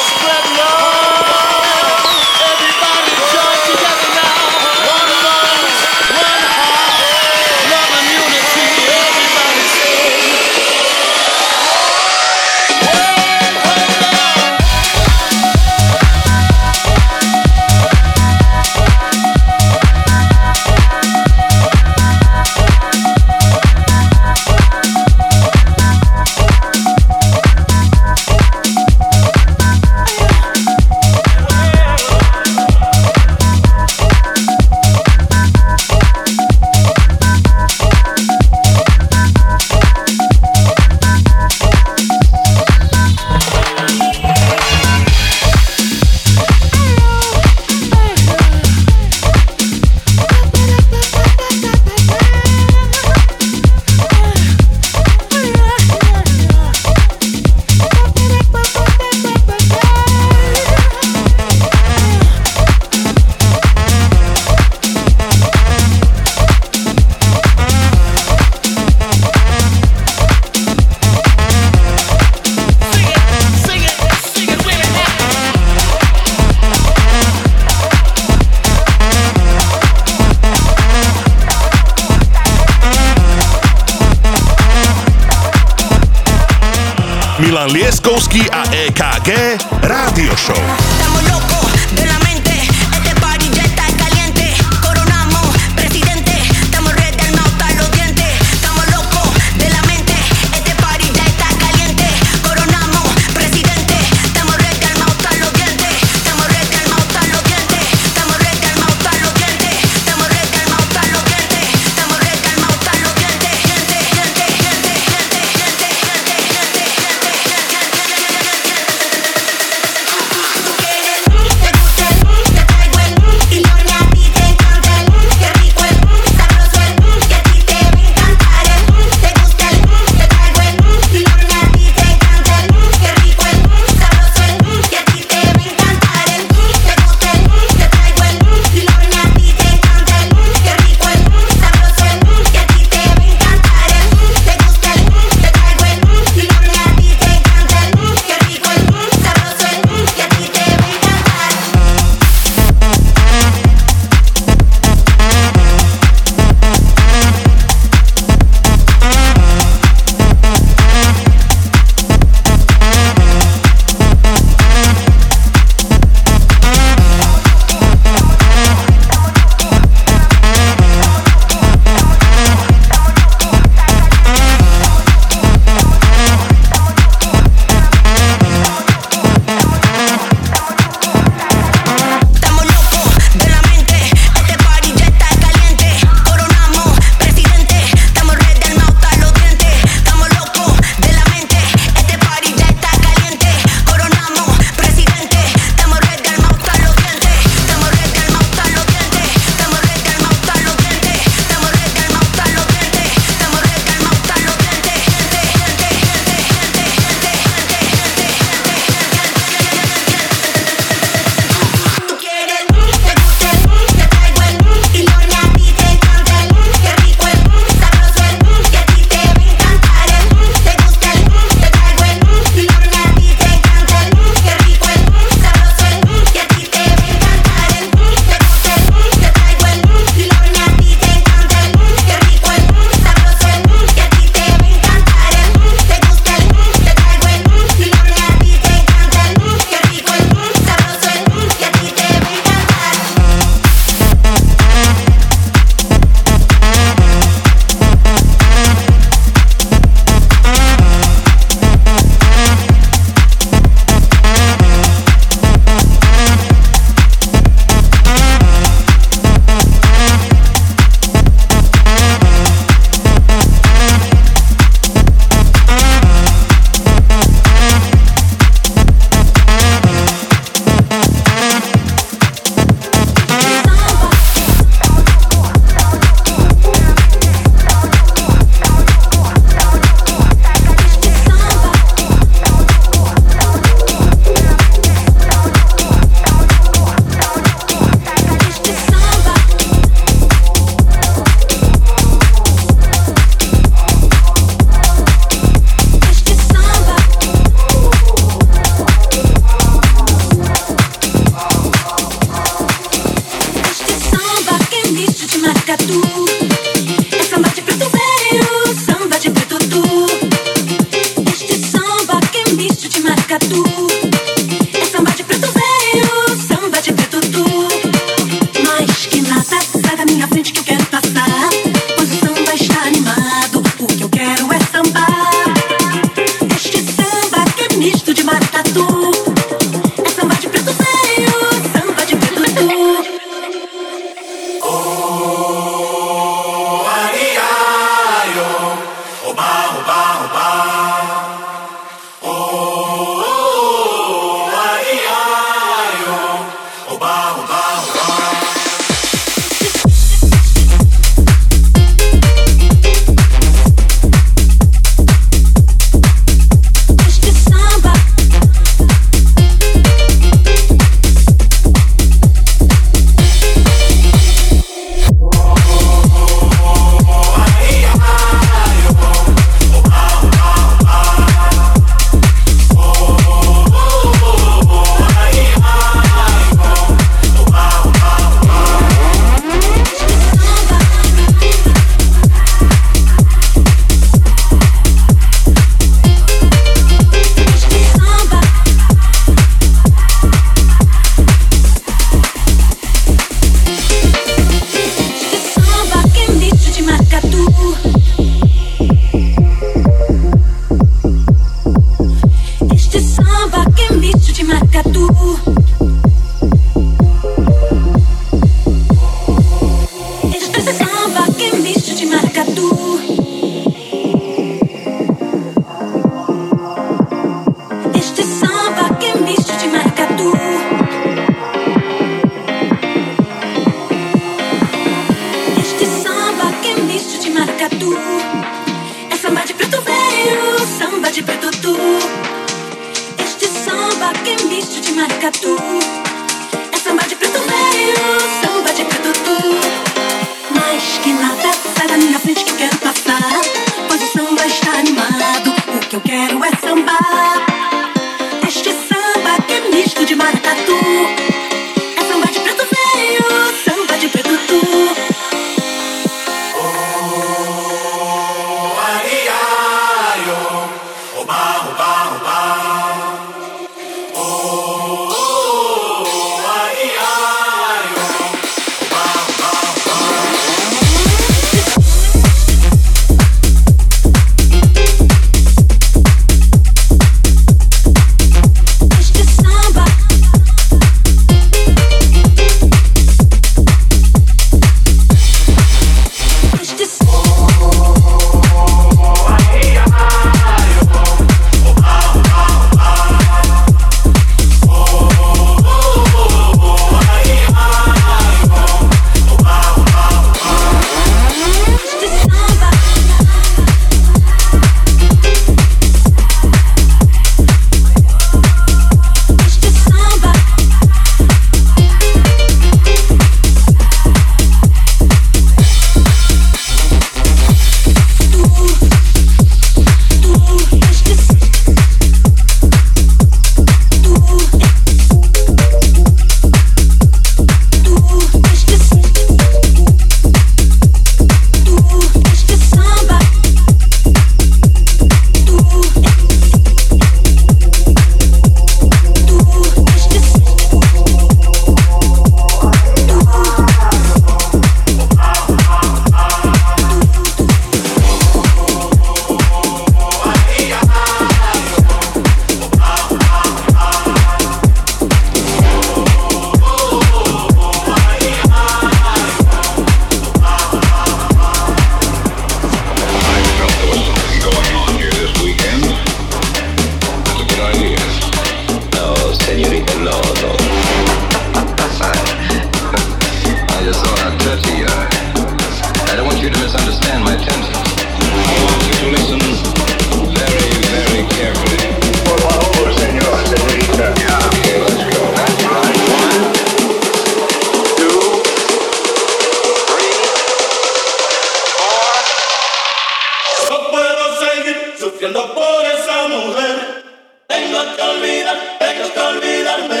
Por esa mujer, tengo que olvidar, tengo que olvidarme.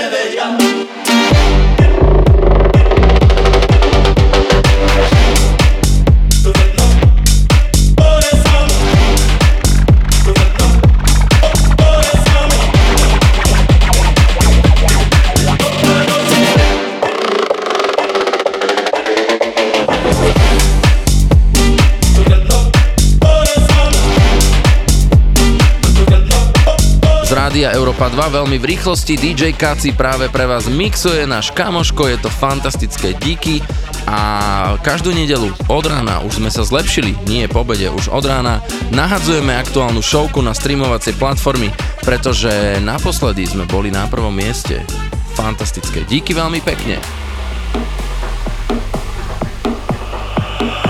Európa 2 veľmi v rýchlosti. DJ Kaci práve pre vás mixuje náš kamoško, je to fantastické díky a každú nedelu od rána už sme sa zlepšili, nie po obede, už od rána nahadzujeme aktuálnu showku na streamovacie platformy, pretože naposledy sme boli na prvom mieste. Fantastické, díky veľmi pekne.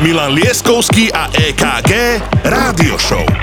Milan Lieskovský a EKG Rádio Show.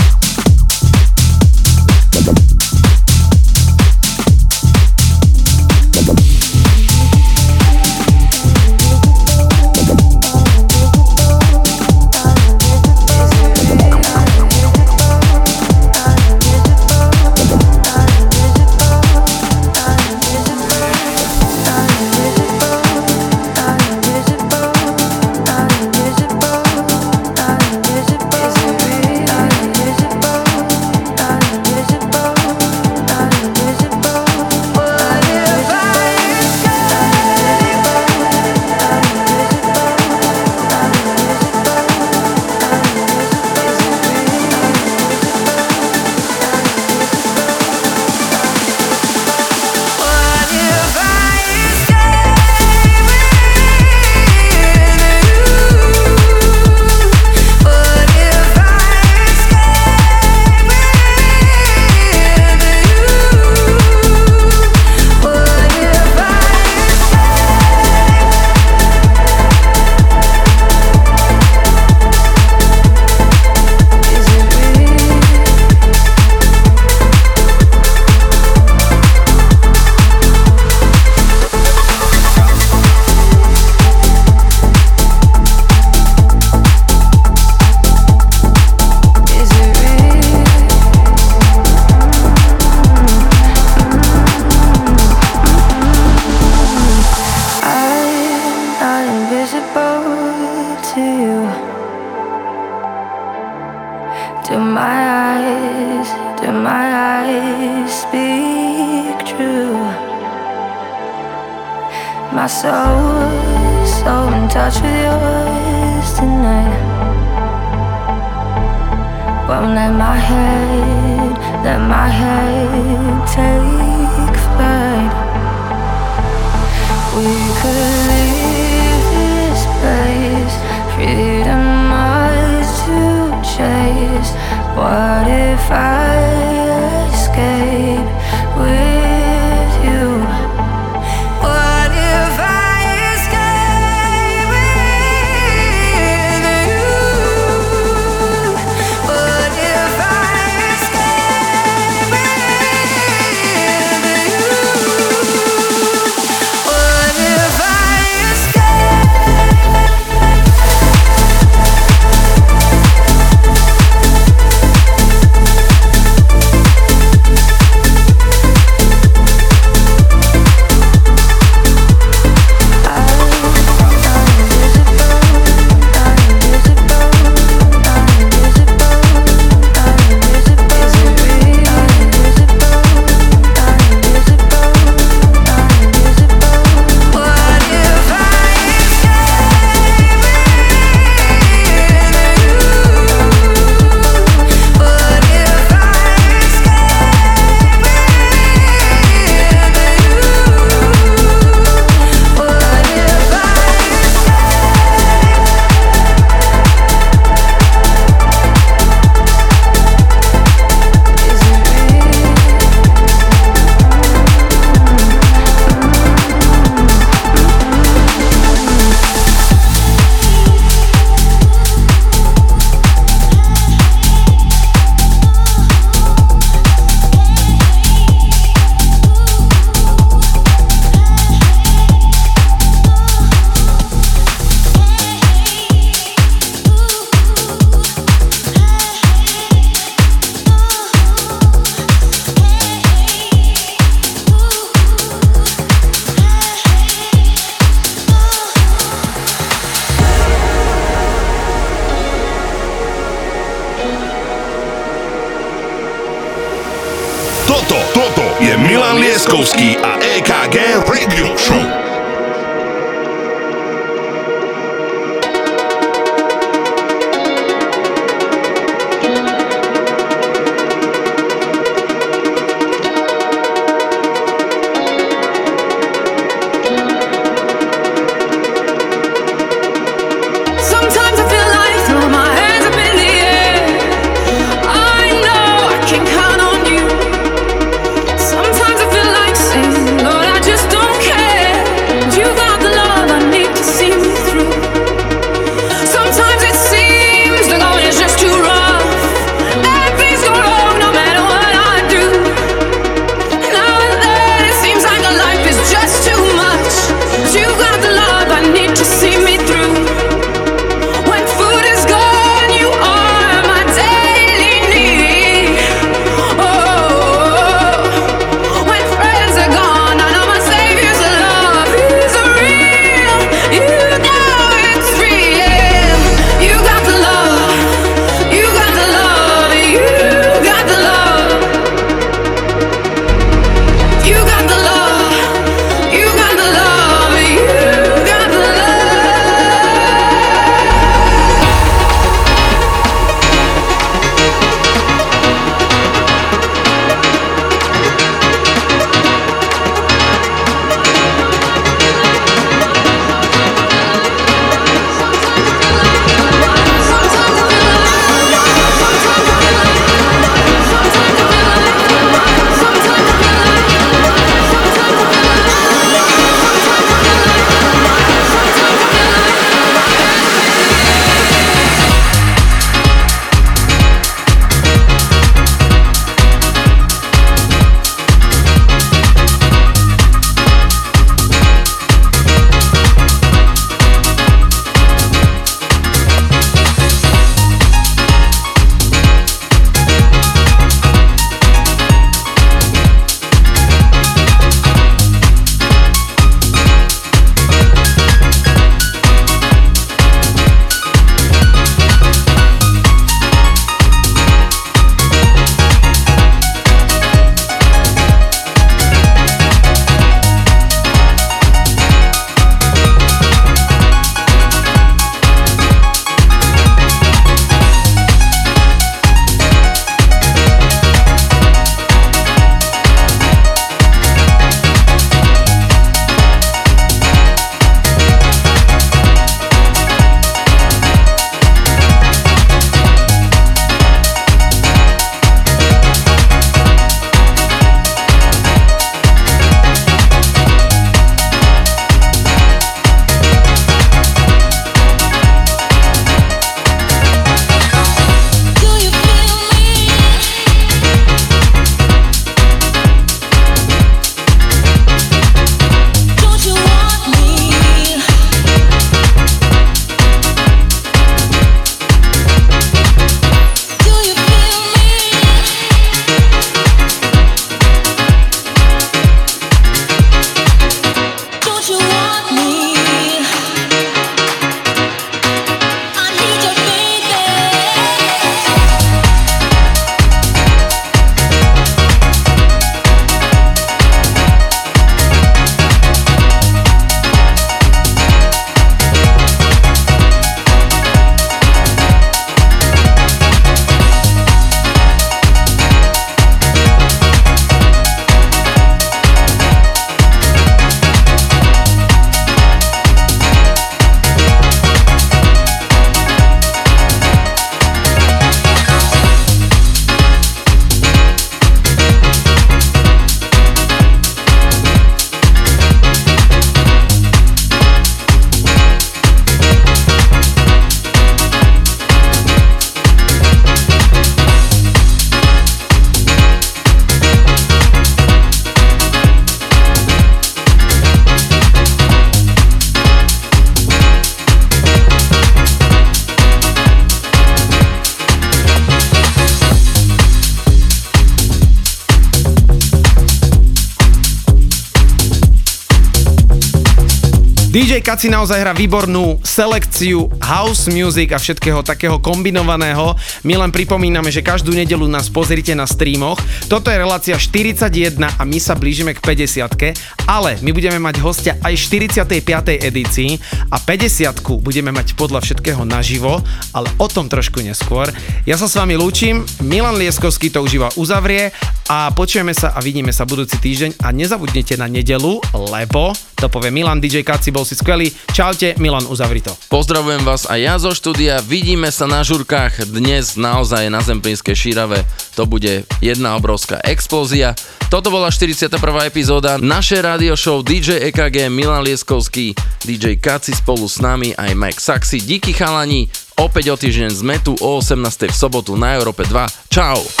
Kaci naozaj hrá výbornú selekciu house music a všetkého takého kombinovaného. My len pripomíname, že každú nedelu nás pozrite na streamoch. Toto je relácia 41 a my sa blížime k 50 ale my budeme mať hostia aj 45. edícii a 50 budeme mať podľa všetkého naživo, ale o tom trošku neskôr. Ja sa s vami lúčim, Milan Lieskovský to už uzavrie a počujeme sa a vidíme sa budúci týždeň a nezabudnite na nedelu, lebo to povie Milan, DJ Kaci, bol si skvelý. Čaute, Milan, uzavri to. Pozdravujem vás aj ja zo štúdia, vidíme sa na žurkách dnes naozaj na Zemplínskej šírave, to bude jedna obrovská explózia. Toto bola 41. epizóda našej radio show DJ EKG, Milan Lieskovský, DJ Kaci spolu s nami aj Mike Saxy. Díky chalani, opäť o týždeň sme tu o 18. v sobotu na Európe 2. Čau!